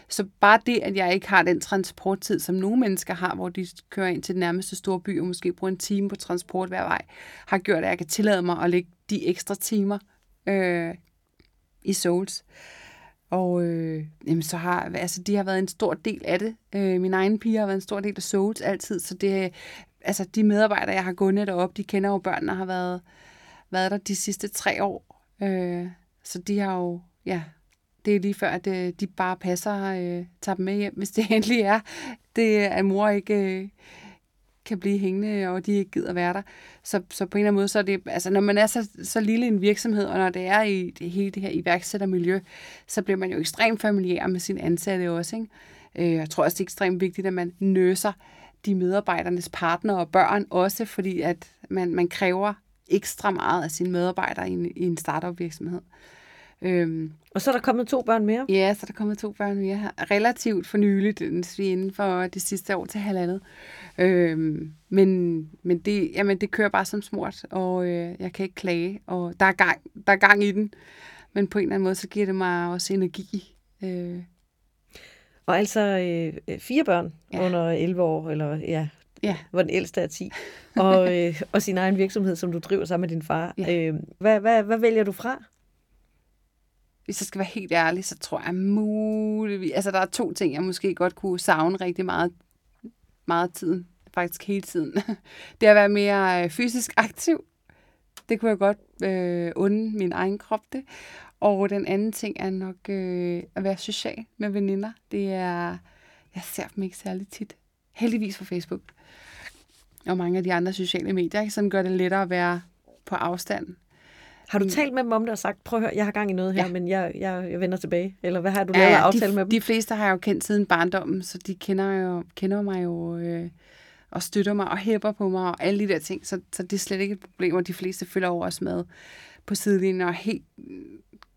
Så bare det, at jeg ikke har den transporttid, som nogle mennesker har, hvor de kører ind til den nærmeste store by og måske bruger en time på transport hver vej, har gjort, at jeg kan tillade mig at lægge de ekstra timer øh, i Souls. Og øh, jamen, så har, altså, de har været en stor del af det. Øh, min egen pige har været en stor del af Souls altid, så det, altså, de medarbejdere, jeg har gået deroppe, de kender jo børnene har været, været der de sidste tre år. Øh, så de har jo, ja, det er lige før, at øh, de bare passer og øh, tager dem med hjem, hvis det <laughs> endelig er. Det at mor ikke øh, kan blive hængende, og de ikke gider være der. Så, så på en eller anden måde, så er det, altså når man er så, så lille en virksomhed, og når det er i det hele det her iværksættermiljø, så bliver man jo ekstremt familiær med sine ansatte også. Ikke? Øh, jeg tror også, det er ekstremt vigtigt, at man nøser de medarbejdernes partner og børn også, fordi at man, man kræver ekstra meget af sine medarbejdere i en, i en startup virksomhed. Øhm, og så er der kommet to børn mere? Ja, så er der kommet to børn mere her. Relativt for nyligt, inden for det sidste år til halvandet. Øhm, men men det, jamen, det kører bare som smurt, og øh, jeg kan ikke klage. Og der er, gang, der er gang i den, men på en eller anden måde, så giver det mig også energi. Øh. Og altså øh, fire børn ja. under 11 år, eller ja, ja. hvor den ældste er 10, og, <laughs> øh, og sin egen virksomhed, som du driver sammen med din far. Ja. Øh, hvad, hvad, hvad vælger du fra? hvis jeg skal være helt ærlig, så tror jeg muligvis... Altså, der er to ting, jeg måske godt kunne savne rigtig meget, meget tiden. Faktisk hele tiden. <laughs> Det at være mere øh, fysisk aktiv. Det kunne jeg godt øh, unde min egen krop det. Og den anden ting er nok øh, at være social med veninder. Det er... Jeg ser dem ikke særlig tit. Heldigvis på Facebook. Og mange af de andre sociale medier, som gør det lettere at være på afstand har du mm. talt med dem om det og sagt, prøv at høre, jeg har gang i noget her, ja. men jeg, jeg, jeg vender tilbage? Eller hvad har du lavet ja, aftale de, med dem? De fleste har jeg jo kendt siden barndommen, så de kender, jo, kender mig jo øh, og støtter mig og hæpper på mig og alle de der ting. Så, så det er slet ikke et problem, og de fleste følger over os med på sidelinjen og helt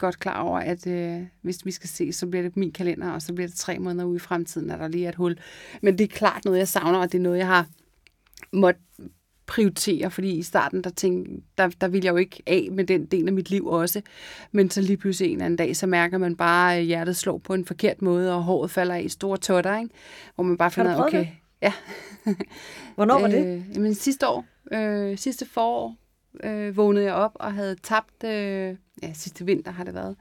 godt klar over, at øh, hvis vi skal se, så bliver det min kalender, og så bliver det tre måneder ude i fremtiden, at der lige er et hul. Men det er klart noget, jeg savner, og det er noget, jeg har måttet prioritere, fordi i starten, der, tænkte, der, der ville jeg jo ikke af med den del af mit liv også. Men så lige pludselig en eller anden dag, så mærker man bare, at hjertet slår på en forkert måde, og håret falder i store totter, ikke? hvor man bare finder, okay, det? ja. Hvornår var det? Øh, jamen sidste år, øh, sidste forår, øh, vågnede jeg op og havde tabt, øh, ja sidste vinter har det været,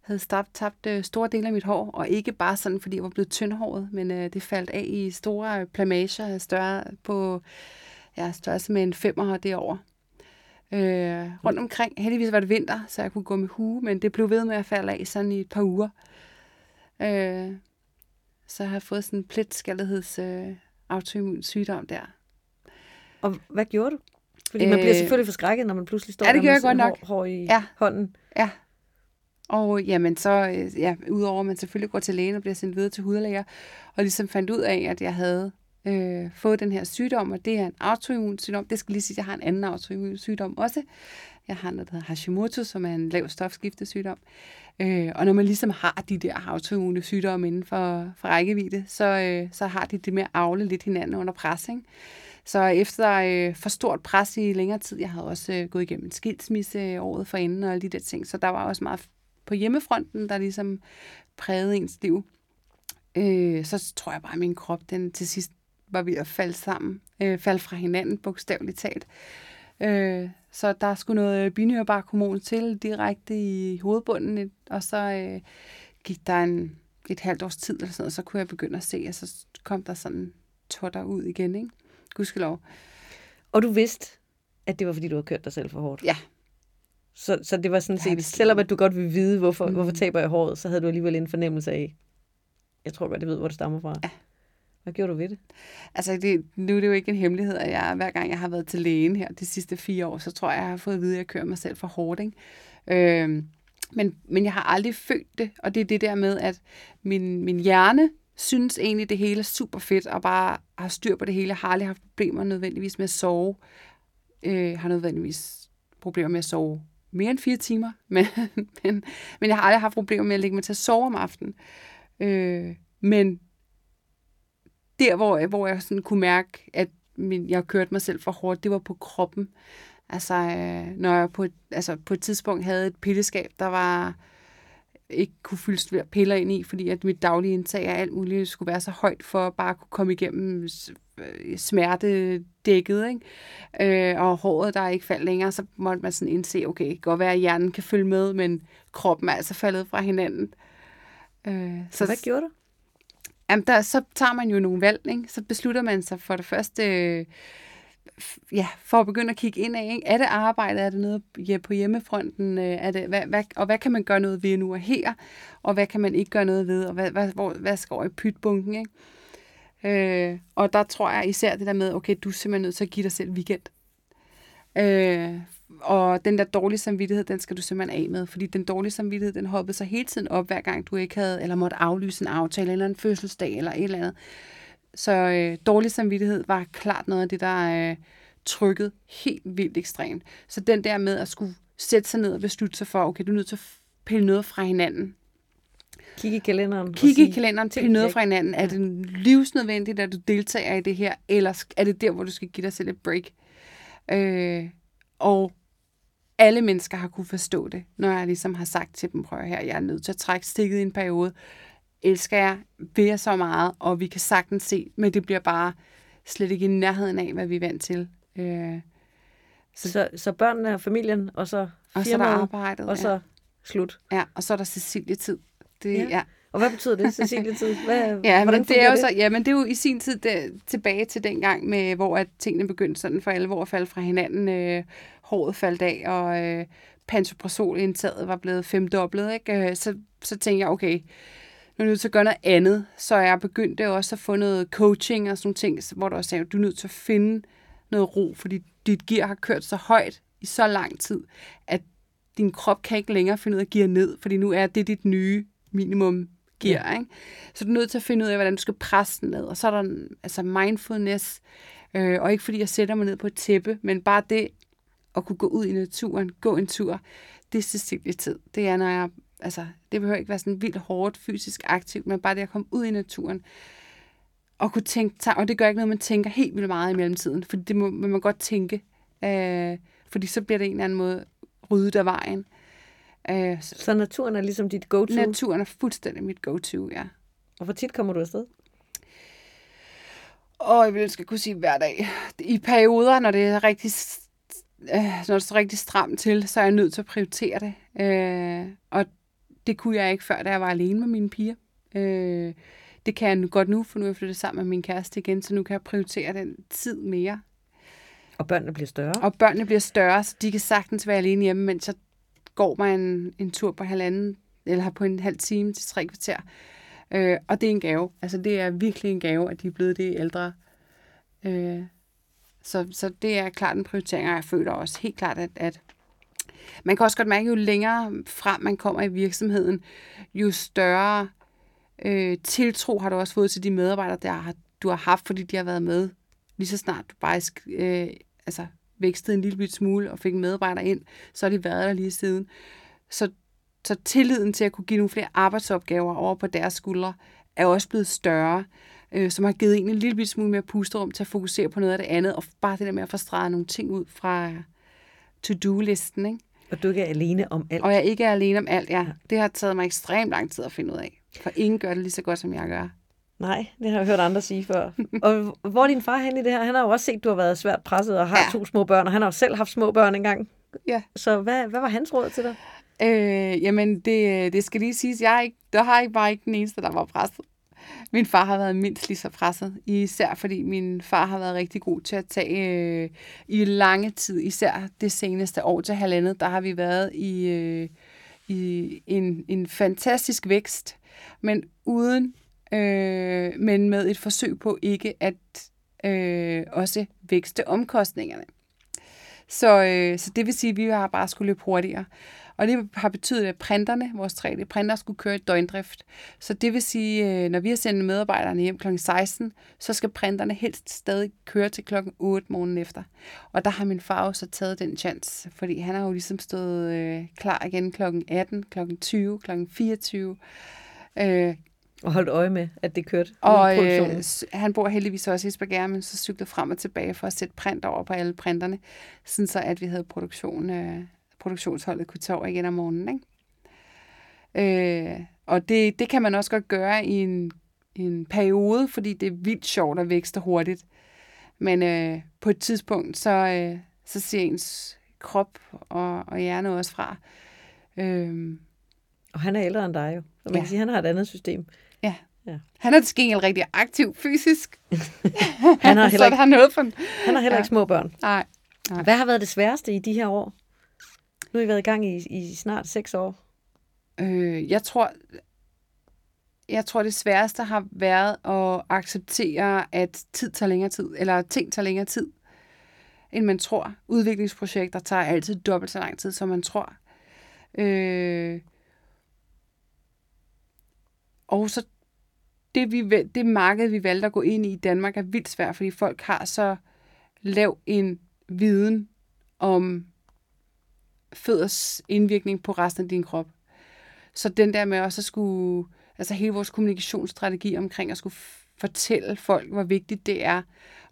havde tabt, tabt øh, store dele af mit hår, og ikke bare sådan, fordi jeg var blevet tyndhåret, men øh, det faldt af i store øh, plamager, større på ja, størrelse med en femmer derovre. Øh, rundt omkring, heldigvis var det vinter, så jeg kunne gå med hue, men det blev ved med at falde af sådan i et par uger. Øh, så har jeg fået sådan en pletskaldigheds øh, autoimmun sygdom der. Og hvad gjorde du? Fordi man bliver øh, selvfølgelig forskrækket, når man pludselig står ja, det der med nok. Hår, hår i ja. hånden. Ja. Og jamen så, øh, ja, udover at man selvfølgelig går til lægen og bliver sendt videre til hudlæger, og ligesom fandt ud af, at jeg havde øh, fået den her sygdom, og det er en autoimmun sygdom. Det skal lige sige, at jeg har en anden autoimmun sygdom også. Jeg har noget, der hedder Hashimoto, som er en lav stofskiftesygdom. Øh, og når man ligesom har de der autoimmune sygdomme inden for, for rækkevidde, så, øh, så har de det med at afle lidt hinanden under pres. Ikke? Så efter øh, for stort pres i længere tid, jeg havde også øh, gået igennem en skilsmisse året forinden og alle de der ting, så der var også meget på hjemmefronten, der ligesom prægede ens liv. Øh, så tror jeg bare, at min krop den til sidst var ved at falde sammen, øh, falde fra hinanden, bogstaveligt talt. Øh, så der skulle noget øh, binyrbarkhormon til direkte i hovedbunden, og så øh, gik der en, et halvt års tid, eller sådan, og så kunne jeg begynde at se, og så kom der sådan totter ud igen, ikke? Gudskelov. Og du vidste, at det var, fordi du havde kørt dig selv for hårdt? Ja. Så, så det var sådan set, ja, selvom at du godt ville vide, hvorfor, mm. hvorfor taber jeg håret, så havde du alligevel en fornemmelse af, jeg tror godt, jeg ved, hvor det stammer fra. Ja. Hvad gjorde du ved det? Altså, det, nu er det jo ikke en hemmelighed, at jeg, hver gang jeg har været til lægen her de sidste fire år, så tror jeg, jeg har fået at vide, at jeg kører mig selv for hårdt. Ikke? Øhm, men, men jeg har aldrig følt det, og det er det der med, at min, min hjerne synes egentlig, det hele er super fedt, og bare har styr på det hele. Har aldrig haft problemer nødvendigvis med at sove. Øh, har nødvendigvis problemer med at sove mere end fire timer, <laughs> men, men, men jeg har aldrig haft problemer med at lægge mig til at sove om aftenen. Øh, men der, hvor, hvor jeg sådan kunne mærke, at min, jeg kørte mig selv for hårdt, det var på kroppen. Altså, øh, når jeg på et, altså, på et tidspunkt havde et pilleskab, der var ikke kunne fyldes piller ind i, fordi at mit daglige indtag af alt muligt skulle være så højt for at bare kunne komme igennem øh, smertedækket, ikke? Øh, og håret, der ikke faldt længere, så måtte man sådan indse, okay, det kan godt være, at hjernen kan følge med, men kroppen er altså faldet fra hinanden. Øh, så, så hvad gjorde du? Jamen, der, så tager man jo nogle valg, ikke? Så beslutter man sig for det første, øh, ja, for at begynde at kigge ind af, ikke? er det arbejde, er det noget ja, på hjemmefronten, øh, er det, hvad, hvad, og hvad kan man gøre noget ved nu og her, og hvad kan man ikke gøre noget ved, og hvad, hvad, hvor, hvad skal over i pytbunken, ikke? Øh, og der tror jeg især det der med, okay, du er simpelthen nødt til at give dig selv weekend. Øh, og den der dårlige samvittighed, den skal du simpelthen af med, fordi den dårlige samvittighed, den hoppede sig hele tiden op, hver gang du ikke havde, eller måtte aflyse en aftale, eller en fødselsdag, eller et eller andet. Så øh, dårlig samvittighed var klart noget af det, der øh, trykket helt vildt ekstremt. Så den der med at skulle sætte sig ned og beslutte sig for, okay, du er nødt til at pille noget fra hinanden. Kig i kalenderen. Kig i kalenderen, pille noget fra hinanden. Er det livsnødvendigt, at du deltager i det her, eller er det der, hvor du skal give dig selv et break? Øh, og alle mennesker har kunne forstå det, når jeg ligesom har sagt til dem, prøv her, jeg er nødt til at trække stikket i en periode. Elsker jeg, vil jeg så meget, og vi kan sagtens se, men det bliver bare slet ikke i nærheden af, hvad vi er vant til. Øh, så, så, så børnene og familien, og så firmaet, og så der arbejdet, og så ja. slut. Ja, og så er der Cecilie-tid. Det, ja. ja. Og hvad betyder det, Cecilie-tid? Hvad, <laughs> ja, men det er jo så, ja, men det er jo i sin tid det, tilbage til den gang, med, hvor at tingene begyndte sådan for alvor at falde fra hinanden. Øh, håret faldt af, og øh, pantoprazol-indtaget var blevet femdoblet. Ikke? Øh, så, så tænkte jeg, okay, nu er nødt til at gøre noget andet. Så jeg begyndte også at få noget coaching og sådan nogle ting, hvor der også sagde, du er nødt til at finde noget ro, fordi dit gear har kørt så højt i så lang tid, at din krop kan ikke længere finde ud af at gear ned, fordi nu er det dit nye minimum gear. Ja. Ikke? Så du er nødt til at finde ud af, hvordan du skal presse den ned. Og så er der altså mindfulness, øh, og ikke fordi jeg sætter mig ned på et tæppe, men bare det at kunne gå ud i naturen, gå en tur, det er Cecilie tid. Det er, når jeg, altså, det behøver ikke være sådan vildt hårdt fysisk aktivt, men bare det at komme ud i naturen, og kunne tænke, og det gør ikke noget, man tænker helt vildt meget i mellemtiden, for det må, må man godt tænke, øh, fordi så bliver det en eller anden måde ryddet af vejen. Øh, så, så naturen er ligesom dit go-to? Naturen er fuldstændig mit go-to, ja. Og hvor tit kommer du afsted? Og jeg vil skal kunne sige hver dag. I perioder, når det er rigtig øh, når det står rigtig stramt til, så er jeg nødt til at prioritere det. Øh, og det kunne jeg ikke før, da jeg var alene med mine piger. Øh, det kan jeg nu godt nu, for nu er jeg flyttet sammen med min kæreste igen, så nu kan jeg prioritere den tid mere. Og børnene bliver større? Og børnene bliver større, så de kan sagtens være alene hjemme, mens jeg går mig en, en tur på halvanden, eller på en halv time til tre kvarter. Øh, og det er en gave. Altså, det er virkelig en gave, at de er blevet det ældre. Øh, så, så det er klart en prioritering, og jeg føler også helt klart, at, at man kan også godt mærke, jo længere frem man kommer i virksomheden, jo større øh, tiltro har du også fået til de medarbejdere, der har, du har haft, fordi de har været med lige så snart du bare øh, altså, vækstede en lille smule og fik en medarbejder ind, så har de været der lige siden. Så, så tilliden til at kunne give nogle flere arbejdsopgaver over på deres skuldre er også blevet større, øh, som har givet en en lille smule mere pusterum til at fokusere på noget af det andet, og bare det der med at få streget nogle ting ud fra to-do-listen. Ikke? Og du ikke er alene om alt. Og jeg ikke er alene om alt, ja. Det har taget mig ekstremt lang tid at finde ud af. For ingen gør det lige så godt, som jeg gør. Nej, det har jeg hørt andre sige før. <laughs> og hvor er din far hen i det her? Han har jo også set, at du har været svært presset og har ja. to små børn, og han har jo selv haft små børn engang. Ja. Så hvad, hvad var hans råd til dig? Øh, jamen, det, det skal lige siges, jeg ikke, der har ikke bare ikke den eneste, der var presset. Min far har været mindst lige så presset, især fordi min far har været rigtig god til at tage øh, i lange tid, især det seneste år til halvandet, der har vi været i, øh, i en, en fantastisk vækst, men uden øh, men med et forsøg på ikke at øh, også vækste omkostningerne. Så, øh, så det vil sige, at vi har bare skulle løbe hurtigere. Og det har betydet, at printerne, vores 3D-printer, skulle køre i døgndrift. Så det vil sige, øh, når vi har sendt medarbejderne hjem kl. 16, så skal printerne helst stadig køre til klokken 8 morgen efter. Og der har min far også taget den chance, fordi han har jo ligesom stået øh, klar igen kl. 18, kl. 20, kl. 24. Øh, og holdt øje med, at det kørte og, øh, han bor heldigvis også i Spager, men så cyklede frem og tilbage for at sætte print over på alle printerne, sådan så at vi havde produktion, øh, produktionsholdet kunne tage over igen om morgenen. Ikke? Øh, og det, det kan man også godt gøre i en, en periode, fordi det er vildt sjovt at vækste hurtigt. Men øh, på et tidspunkt, så, øh, så siger ens krop og, og hjerne også fra. Øh, og han er ældre end dig jo. Så man ja. kan sige, at han har et andet system. Ja. ja. Han er til gengæld rigtig aktiv fysisk. han har <laughs> heller ikke, han noget for han har heller ja. ikke små børn. Nej. Nej. Hvad har været det sværeste i de her år? Nu har I været i gang i, i snart seks år. Øh, jeg tror, jeg tror, det sværeste har været at acceptere, at tid tager længere tid, eller ting tager længere tid, end man tror. Udviklingsprojekter tager altid dobbelt så lang tid, som man tror. Øh, og så det, vi, det marked, vi valgte at gå ind i i Danmark, er vildt svært, fordi folk har så lav en viden om fødders indvirkning på resten af din krop. Så den der med også at skulle, altså hele vores kommunikationsstrategi omkring at skulle fortælle folk, hvor vigtigt det er,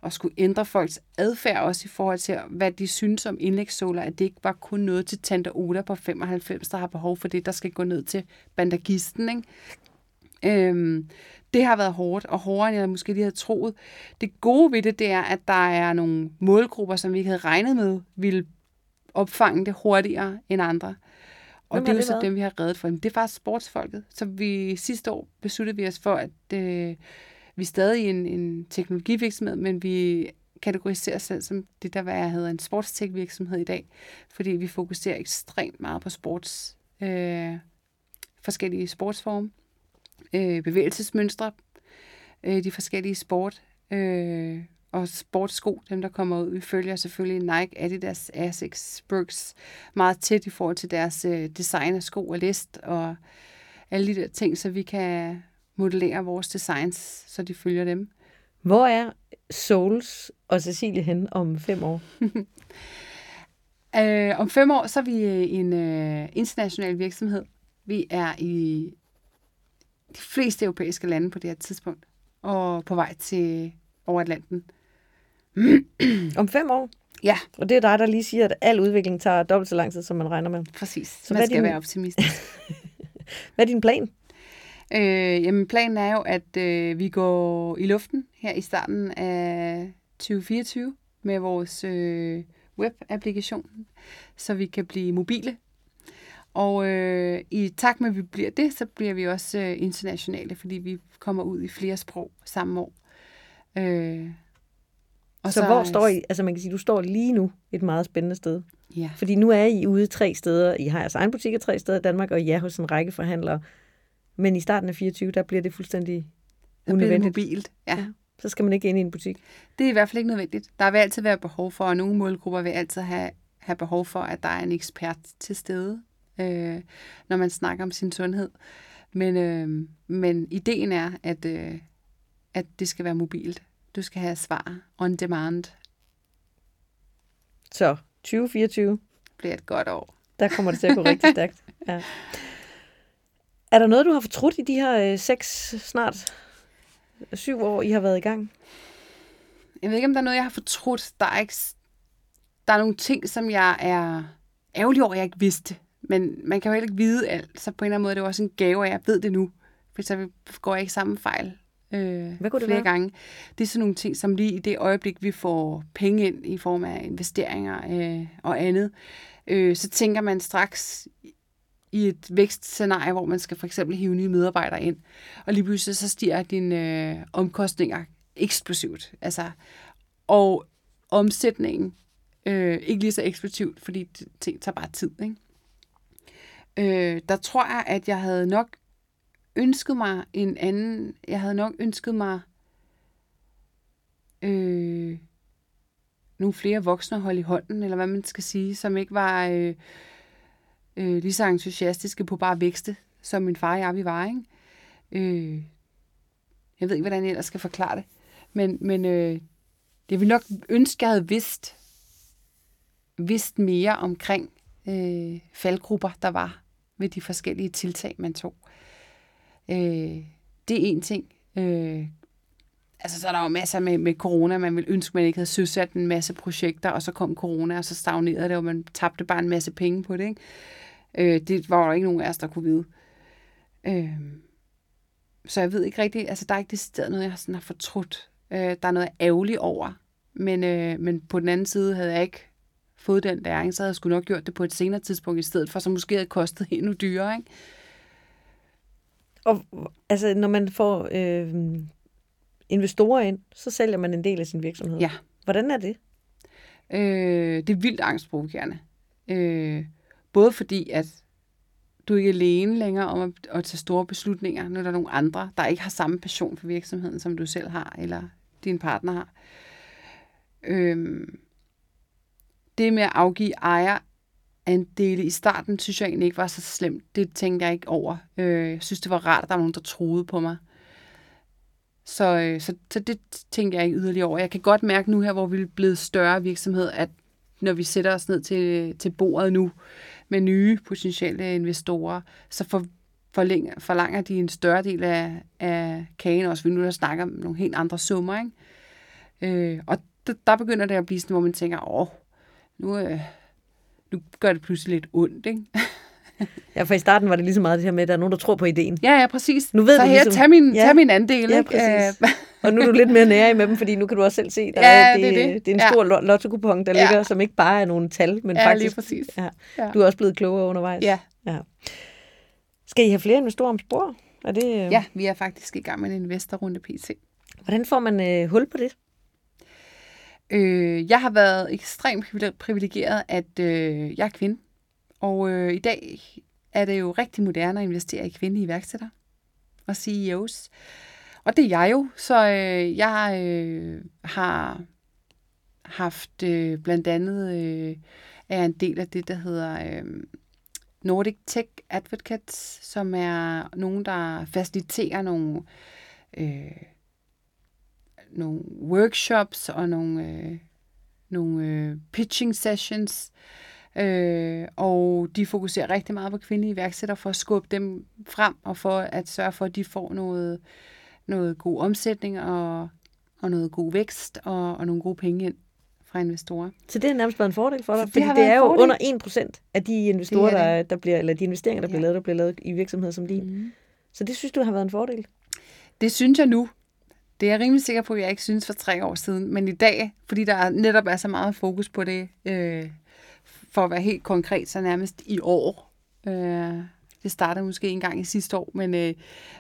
at skulle ændre folks adfærd også i forhold til, hvad de synes om indlægssåler, at det ikke var kun noget til Tante Oda på 95, der har behov for det, der skal gå ned til bandagisten, ikke? Øhm, det har været hårdt, og hårdere end jeg måske lige havde troet. Det gode ved det, det er, at der er nogle målgrupper, som vi ikke havde regnet med, ville opfange det hurtigere end andre. Og Hvem det er jo så dem, vi har reddet for. Det er faktisk sportsfolket. Så vi sidste år besluttede vi os for, at øh, vi er stadig en, en teknologivirksomhed, men vi kategoriserer os selv som det, der hvad hedder en sportstek-virksomhed i dag, fordi vi fokuserer ekstremt meget på sports, øh, forskellige sportsformer øh, bevægelsesmønstre, øh, de forskellige sport øh, og sportssko, dem der kommer ud. Vi følger selvfølgelig Nike, Adidas, Asics, Brooks meget tæt i forhold til deres øh, design af sko og list og alle de der ting, så vi kan modellere vores designs, så de følger dem. Hvor er Souls og Cecilie hen om fem år? <laughs> øh, om fem år, så er vi en øh, international virksomhed. Vi er i de fleste europæiske lande på det her tidspunkt, og på vej til over Atlanten. <clears throat> Om fem år? Ja. Og det er dig, der lige siger, at al udvikling tager dobbelt så lang tid, som man regner med. Præcis. Så man skal din... være optimistisk. <laughs> <laughs> hvad er din plan? Øh, jamen, planen er jo, at øh, vi går i luften her i starten af 2024 med vores øh, web-applikation, så vi kan blive mobile og øh, i takt med, at vi bliver det, så bliver vi også øh, internationale, fordi vi kommer ud i flere sprog samme år. Øh, og så, så hvor står I? Altså man kan sige, du står lige nu et meget spændende sted. Ja. Fordi nu er I ude tre steder. I har jeres egen butik tre steder i Danmark, og I er hos en række forhandlere. Men i starten af 24, der bliver det fuldstændig der unødvendigt. Bliver det mobilt, ja. ja. Så skal man ikke ind i en butik. Det er i hvert fald ikke nødvendigt. Der vil altid være behov for, og nogle målgrupper vil altid have have behov for, at der er en ekspert til stede, øh, når man snakker om sin sundhed. Men, øh, men ideen er, at, øh, at det skal være mobilt. Du skal have svar on demand. Så 2024 bliver et godt år. Der kommer det til at gå rigtig <laughs> stærkt. Ja. Er der noget, du har fortrudt i de her øh, seks, snart syv år, I har været i gang? Jeg ved ikke, om der er noget, jeg har fortrudt. Der er, ikke, der er nogle ting, som jeg er ærgerlig over, jeg ikke vidste. Men man kan jo heller ikke vide alt, så på en eller anden måde det er det også en gave, at jeg ved det nu. For så går jeg ikke samme fejl øh, Hvad kunne det flere være? gange. Det er sådan nogle ting, som lige i det øjeblik, vi får penge ind i form af investeringer øh, og andet, øh, så tænker man straks i et vækstscenarie, hvor man skal for eksempel hive nye medarbejdere ind, og lige pludselig så stiger dine øh, omkostninger eksplosivt. Altså, og omsætningen øh, ikke lige så eksplosivt, fordi ting tager bare tid. Ikke? Øh, der tror jeg, at jeg havde nok ønsket mig en anden... Jeg havde nok ønsket mig øh, nogle flere voksne at holde i hånden, eller hvad man skal sige, som ikke var øh, øh, lige så entusiastiske på bare vækste, som min far og jeg vi var. Ikke? Øh, jeg ved ikke, hvordan jeg ellers skal forklare det. Men, men øh, det ville nok ønske, jeg havde vidst, vidst mere omkring øh, faldgrupper, der var ved de forskellige tiltag, man tog. Øh, Øh, det er en ting. Øh, altså, så er der jo masser med, med corona. Man vil ønske, man ikke havde søsat en masse projekter, og så kom corona, og så stagnerede det, og man tabte bare en masse penge på det. Ikke? Øh, det var der ikke nogen af os, der kunne vide. Øh, så jeg ved ikke rigtigt, altså der er ikke det sted noget, jeg sådan har fortrudt. Øh, der er noget ærgerligt over. Men, øh, men på den anden side havde jeg ikke fået den læring, så havde jeg sgu nok gjort det på et senere tidspunkt i stedet for, så måske havde det kostet <laughs> endnu dyrere. Ikke? Og altså, når man får øh, investorer ind, så sælger man en del af sin virksomhed. Ja. Hvordan er det? Øh, det er vildt angstprovokerende. Øh, både fordi, at du er ikke alene længere om at, at tage store beslutninger, når der er nogle andre, der ikke har samme passion for virksomheden, som du selv har, eller din partner har. Øhm, det med at afgive ejer andele i starten, synes jeg egentlig ikke var så slemt. Det tænkte jeg ikke over. Øh, jeg synes, det var rart, at der var nogen, der troede på mig. Så, øh, så, så det tænker jeg ikke yderligere over. Jeg kan godt mærke nu her, hvor vi er blevet større virksomhed, at når vi sætter os ned til, til bordet nu med nye potentielle investorer, så for, forlænger, forlanger de en større del af, af kagen også. Vi nu der snakker om nogle helt andre summer. Ikke? Øh, og der, der begynder det at blive sådan, hvor man tænker, åh, nu, øh, nu gør det pludselig lidt ondt, ikke? <laughs> ja, for i starten var det lige så meget det her med, at der er nogen, der tror på ideen. Ja, ja, præcis. Nu ved så du her, ligesom... tag min, ja. tag min andel. Ja, præcis. Øh. <laughs> og nu er du lidt mere nære med dem, fordi nu kan du også selv se, der ja, er, det, det, er det. det er en ja. stor lotto der ja. ligger, som ikke bare er nogle tal, men ja, faktisk... lige præcis. Ja. Ja. Du er også blevet klogere undervejs. Ja. ja. Skal I have flere investorer om spor? Er det, øh... Ja, vi er faktisk i gang med en investorrunde PC. Hvordan får man øh, hul på det? Øh, jeg har været ekstremt privilegeret, at øh, jeg er kvinde. Og øh, i dag er det jo rigtig moderne at investere i kvindelige iværksættere og CEOs. Og det er jeg jo, så øh, jeg øh, har haft øh, blandt andet øh, er en del af det, der hedder øh, Nordic Tech Advocates, som er nogen, der faciliterer nogle øh, nogle workshops og nogle, øh, nogle øh, pitching sessions, øh, og de fokuserer rigtig meget på kvindelige iværksættere for at skubbe dem frem og for at sørge for, at de får noget, noget god omsætning og, og noget god vækst og, og nogle gode penge ind fra investorer. Så det er nærmest været en fordel for dig, fordi det, det er jo under 1% af de investorer, det det. Der, der bliver, eller de investeringer, der ja. bliver lavet, der bliver lavet i virksomheder som din. Mm. Så det synes du har været en fordel? Det synes jeg nu. Det er jeg rimelig sikker på, at jeg ikke synes for tre år siden. Men i dag, fordi der netop er så meget fokus på det, øh, for at være helt konkret, så nærmest i år. Øh, det startede måske en gang i sidste år, men, øh,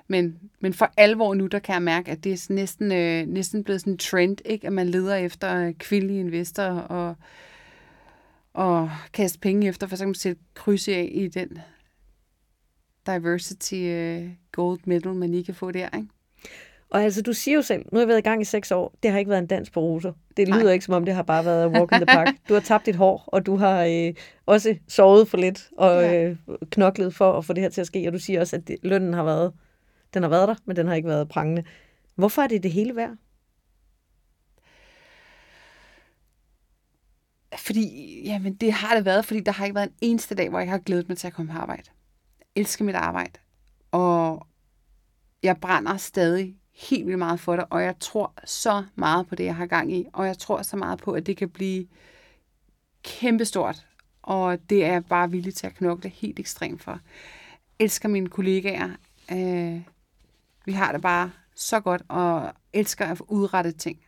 men, men for alvor nu, der kan jeg mærke, at det er næsten, øh, næsten blevet sådan en trend, ikke? at man leder efter øh, kvindelige investorer og, og kaste penge efter, for så kan man sætte kryds af i den diversity øh, gold medal, man ikke kan få der. Ikke? Og altså, du siger jo selv, nu har jeg været i gang i seks år, det har ikke været en dans på roser. Det lyder Nej. ikke, som om det har bare været walk in the park. <laughs> Du har tabt dit hår, og du har øh, også sovet for lidt, og ja. øh, knoklet for at få det her til at ske. Og du siger også, at det, lønnen har været, den har været der, men den har ikke været prangende. Hvorfor er det det hele værd? Fordi, jamen det har det været, fordi der har ikke været en eneste dag, hvor jeg har glædet mig til at komme på arbejde. Jeg elsker mit arbejde. Og jeg brænder stadig helt vildt meget for det, og jeg tror så meget på det, jeg har gang i, og jeg tror så meget på, at det kan blive kæmpestort, og det er jeg bare villig til at knokle helt ekstremt for. Jeg elsker mine kollegaer. Øh, vi har det bare så godt, og elsker at få udrettet ting.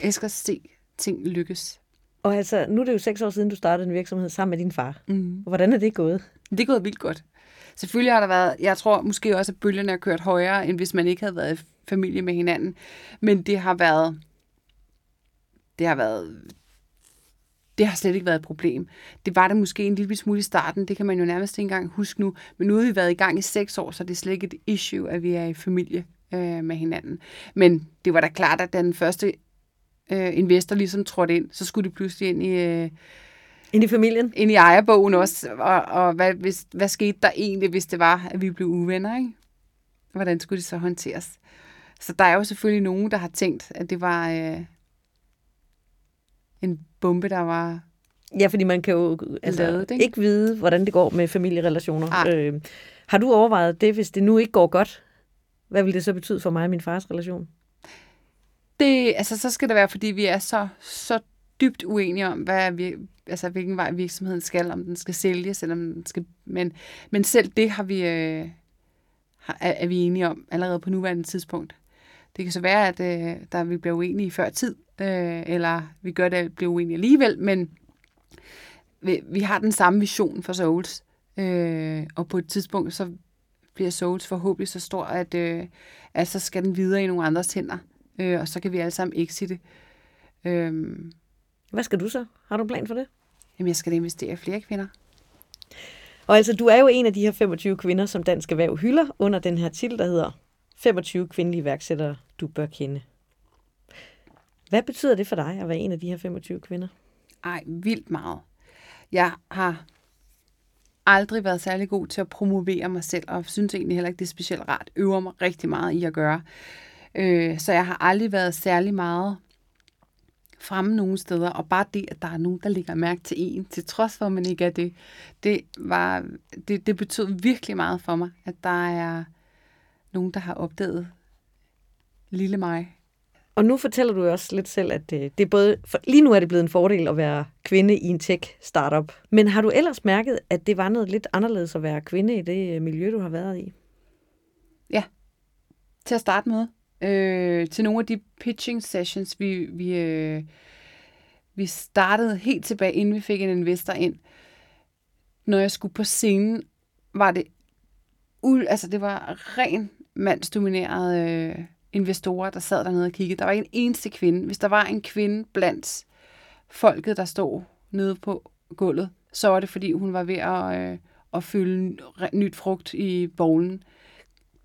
Jeg elsker at se ting lykkes. Og altså, nu er det jo seks år siden, du startede en virksomhed sammen med din far. Mm. Hvordan er det gået? Det er gået vildt godt. Selvfølgelig har der været, jeg tror måske også, at bølgerne har kørt højere, end hvis man ikke havde været familie med hinanden. Men det har været, det har været, det har slet ikke været et problem. Det var det måske en lille smule i starten, det kan man jo nærmest ikke engang huske nu. Men nu har vi været i gang i seks år, så det er slet ikke et issue, at vi er i familie øh, med hinanden. Men det var da klart, at den første øh, investor ligesom trådte ind, så skulle de pludselig ind i... Øh, ind i familien? Ind i ejerbogen også, og, og hvad, hvis, hvad skete der egentlig, hvis det var, at vi blev uvenner, ikke? Hvordan skulle det så håndteres? Så der er jo selvfølgelig nogen, der har tænkt, at det var øh, en bombe, der var Ja, fordi man kan jo altså, lavet, ikke? ikke vide, hvordan det går med familierelationer. Øh, har du overvejet det, hvis det nu ikke går godt? Hvad vil det så betyde for mig og min fars relation? Det, altså, så skal det være, fordi vi er så, så dybt uenige om, hvad vi, altså, hvilken vej virksomheden skal, om den skal sælges, eller om den skal... Men, men selv det har vi, øh, er, er vi enige om allerede på nuværende tidspunkt. Det kan så være, at øh, der vi bliver uenige før tid, øh, eller vi gør det, at blive uenige alligevel, men vi, vi har den samme vision for Souls, øh, og på et tidspunkt så bliver Souls forhåbentlig så stor, at, øh, at så skal den videre i nogle andres hænder, øh, og så kan vi alle sammen exite. Øh, Hvad skal du så? Har du en plan for det? Jamen, jeg skal investere i flere kvinder. Og altså, du er jo en af de her 25 kvinder, som Dansk Erhverv hylder under den her titel, der hedder 25 kvindelige iværksættere, du bør kende. Hvad betyder det for dig at være en af de her 25 kvinder? Ej, vildt meget. Jeg har aldrig været særlig god til at promovere mig selv, og synes egentlig heller ikke, det er specielt rart. Øver mig rigtig meget i at gøre. Øh, så jeg har aldrig været særlig meget fremme nogle steder, og bare det, at der er nogen, der lægger mærke til en, til trods for, at man ikke er det, det, var, det, det betød virkelig meget for mig, at der er nogen, der har opdaget lille mig. Og nu fortæller du også lidt selv, at øh, det er både, for lige nu er det blevet en fordel at være kvinde i en tech-startup. Men har du ellers mærket, at det var noget lidt anderledes at være kvinde i det øh, miljø, du har været i? Ja, til at starte med. Øh, til nogle af de pitching sessions, vi, vi, øh, vi startede helt tilbage, inden vi fik en investor ind. Når jeg skulle på scenen, var det, ul, altså det var ren mandsdominerede øh, investorer, der sad dernede og kiggede. Der var ikke en eneste kvinde. Hvis der var en kvinde blandt folket, der stod nede på gulvet, så var det, fordi hun var ved at, øh, at fylde nyt frugt i bowlen.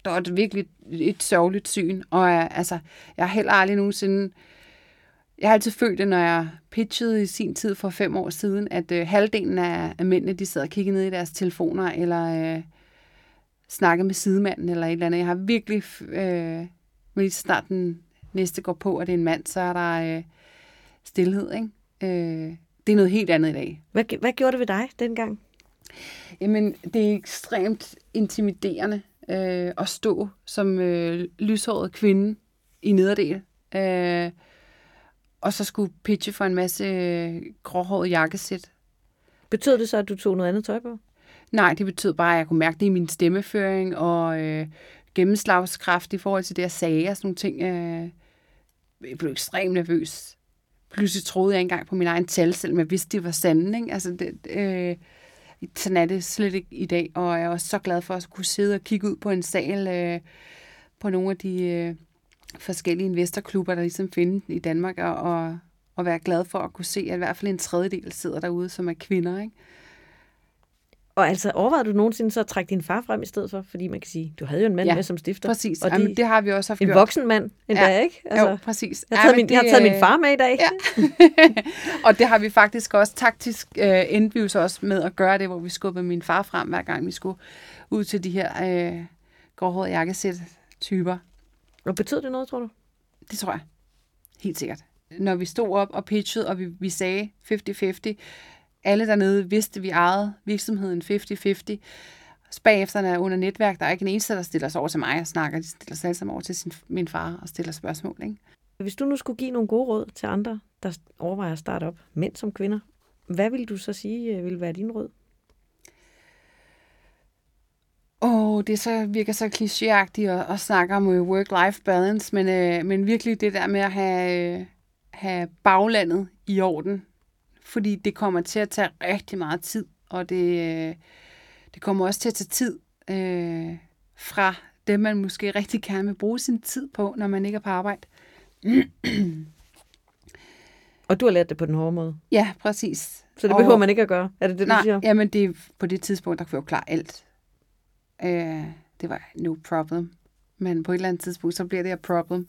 Der var virkelig et sørgeligt syn, og jeg, altså, jeg har heller aldrig nogensinde... Jeg har altid følt det, når jeg pitchede i sin tid for fem år siden, at øh, halvdelen af, af mændene, de sidder og kigger ned i deres telefoner, eller øh, snakke med sidemanden eller et eller andet. Jeg har virkelig, øh, lige snart den næste går på, at det er en mand, så er der øh, stillhed, ikke? Øh, det er noget helt andet i dag. Hvad, hvad gjorde det ved dig dengang? Jamen, det er ekstremt intimiderende øh, at stå som øh, lyshåret kvinde i nederdel. Øh, og så skulle pitche for en masse øh, gråhåret jakkesæt. Betød det så, at du tog noget andet tøj på? Nej, det betød bare, at jeg kunne mærke det i min stemmeføring og øh, gennemslagskraft i forhold til det, jeg sagde og sådan nogle ting. Øh, jeg blev ekstremt nervøs. Pludselig troede jeg engang på min egen tal, selvom jeg vidste, det var sande. Ikke? Altså, det, øh, sådan er det slet ikke i dag, og jeg er også så glad for at kunne sidde og kigge ud på en sal øh, på nogle af de øh, forskellige investorklubber, der ligesom findes i Danmark, og, og, og være glad for at kunne se, at i hvert fald en tredjedel sidder derude, som er kvinder. Ikke? Og altså, overvejede du nogensinde så at trække din far frem i stedet for? Fordi man kan sige, du havde jo en mand Ja, med som stifter. Præcis, Og Jamen, de, det har vi også haft en gjort. voksen mand endda, Ja, ikke? Altså, jo, præcis. jeg, har taget min, jeg har det, taget min far med i dag. Ja. <laughs> og det har vi faktisk også taktisk øh, endte vi så også med at gøre det, hvor vi skubbede min far frem, hver gang vi skulle ud til de her øh, gråhårede jakkesæt-typer. Og betød det noget, tror du? Det tror jeg. Helt sikkert. Når vi stod op og pitchede, og vi, vi sagde 50-50, alle dernede vidste, at vi ejede virksomheden 50-50. Så bagefter er under netværk, der er ikke en eneste, der stiller sig over til mig og snakker. De stiller sig alle sammen over til sin, min far og stiller spørgsmål. Ikke? Hvis du nu skulle give nogle gode råd til andre, der overvejer at starte op, mænd som kvinder, hvad vil du så sige øh, vil være din råd? Åh, oh, det så, virker så klichéagtigt at, at snakke om øh, work-life balance, men, øh, men virkelig det der med at have, øh, have baglandet i orden, fordi det kommer til at tage rigtig meget tid, og det, øh, det kommer også til at tage tid øh, fra det, man måske rigtig gerne vil bruge sin tid på, når man ikke er på arbejde. Og du har lært det på den hårde måde. Ja, præcis. Så det Og- behøver man ikke at gøre. Er det det, du Nej, siger? jamen det, på det tidspunkt, der kunne jeg jo klare alt. Øh, det var no problem. Men på et eller andet tidspunkt, så bliver det et problem.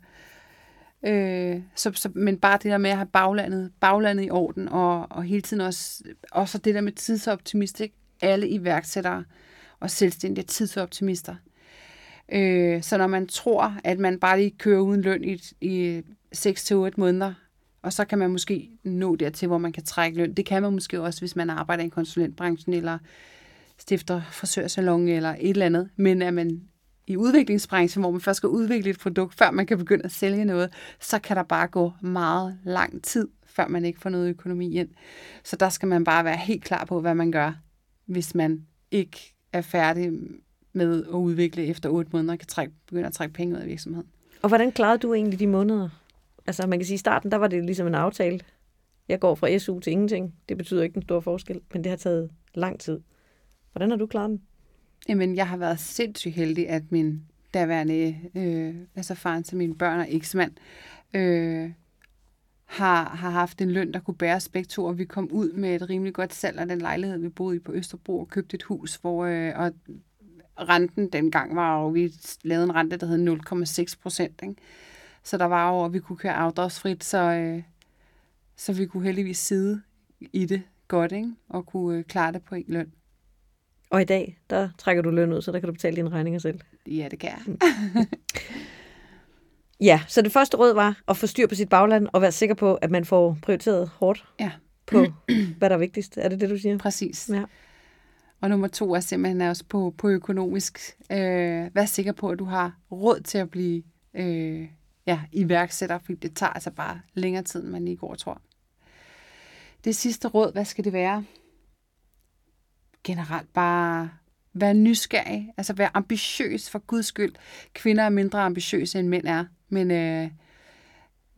Øh, så, så, men bare det der med at have baglandet, baglandet i orden, og, og hele tiden også, også det der med tidsoptimistik. Alle iværksættere og selvstændige tidsoptimister. Øh, så når man tror, at man bare lige kører uden løn i, i 6-8 måneder, og så kan man måske nå dertil, hvor man kan trække løn. Det kan man måske også, hvis man arbejder i konsulentbranchen, eller stifter frisørsalon, eller et eller andet. Men at man i udviklingsbranchen, hvor man først skal udvikle et produkt, før man kan begynde at sælge noget, så kan der bare gå meget lang tid, før man ikke får noget økonomi ind. Så der skal man bare være helt klar på, hvad man gør, hvis man ikke er færdig med at udvikle efter otte måneder, og kan trække, begynde at trække penge ud af virksomheden. Og hvordan klarede du egentlig de måneder? Altså man kan sige, i starten, der var det ligesom en aftale. Jeg går fra SU til ingenting. Det betyder ikke en stor forskel, men det har taget lang tid. Hvordan har du klaret den? Jamen, jeg har været sindssygt heldig, at min daværende, øh, altså faren til mine børn og eksmand, øh, har, har haft en løn, der kunne bære os begge to, og vi kom ud med et rimelig godt salg af den lejlighed, vi boede i på Østerbro, og købte et hus, hvor øh, og renten dengang var jo, vi lavede en rente, der hed 0,6 procent, ikke? Så der var jo, at vi kunne køre afdragsfrit, så, øh, så vi kunne heldigvis sidde i det godt, ikke? og kunne øh, klare det på en løn. Og i dag, der trækker du løn ud, så der kan du betale dine regninger selv. Ja, det kan jeg. <laughs> Ja, så det første råd var at få styr på sit bagland og være sikker på, at man får prioriteret hårdt Ja. på, hvad der er vigtigst. Er det det, du siger? Præcis. Ja. Og nummer to er simpelthen også på, på økonomisk. Øh, vær sikker på, at du har råd til at blive øh, ja, iværksætter, fordi det tager altså bare længere tid, end man lige går og tror. Det sidste råd, hvad skal det være? Generelt bare være nysgerrig, altså være ambitiøs for guds skyld. Kvinder er mindre ambitiøse, end mænd er, men øh,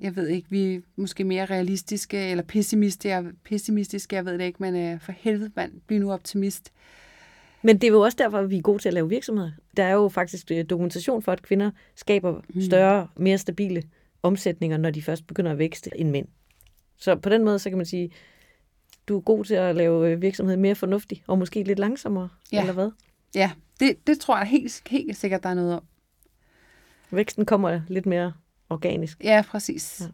jeg ved ikke, vi er måske mere realistiske eller pessimistiske, pessimistiske jeg ved det ikke, men øh, for helvede mand, bliv nu optimist. Men det er jo også derfor, at vi er gode til at lave virksomheder. Der er jo faktisk øh, dokumentation for, at kvinder skaber større, mere stabile omsætninger, når de først begynder at vækste end mænd. Så på den måde, så kan man sige, du er god til at lave øh, virksomhed mere fornuftig, og måske lidt langsommere, Ja. eller hvad? Ja, det, det tror jeg helt, helt sikkert, der er noget om. Væksten kommer lidt mere organisk. Ja, præcis. Ja.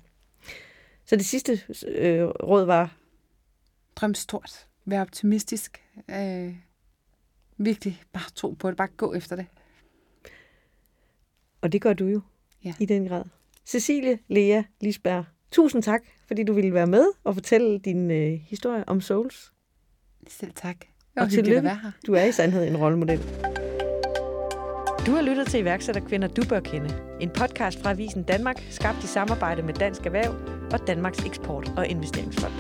Så det sidste øh, råd var, Drøm stort. Vær optimistisk. Øh, virkelig bare tro på det. Bare gå efter det. og det gør du jo Ja. i den grad. Cecilie Lea Lisberg, tusind tak, fordi du ville være med og fortælle din øh, historie om Souls. Selv tak. Og Og tillykke. at være her. Du er i sandhed en rollemodel. Du har lyttet til iværksætterkvinder, du bør kende. En podcast fra Avisen Danmark, skabt i samarbejde med Dansk Erhverv og Danmarks Eksport- og Investeringsfond.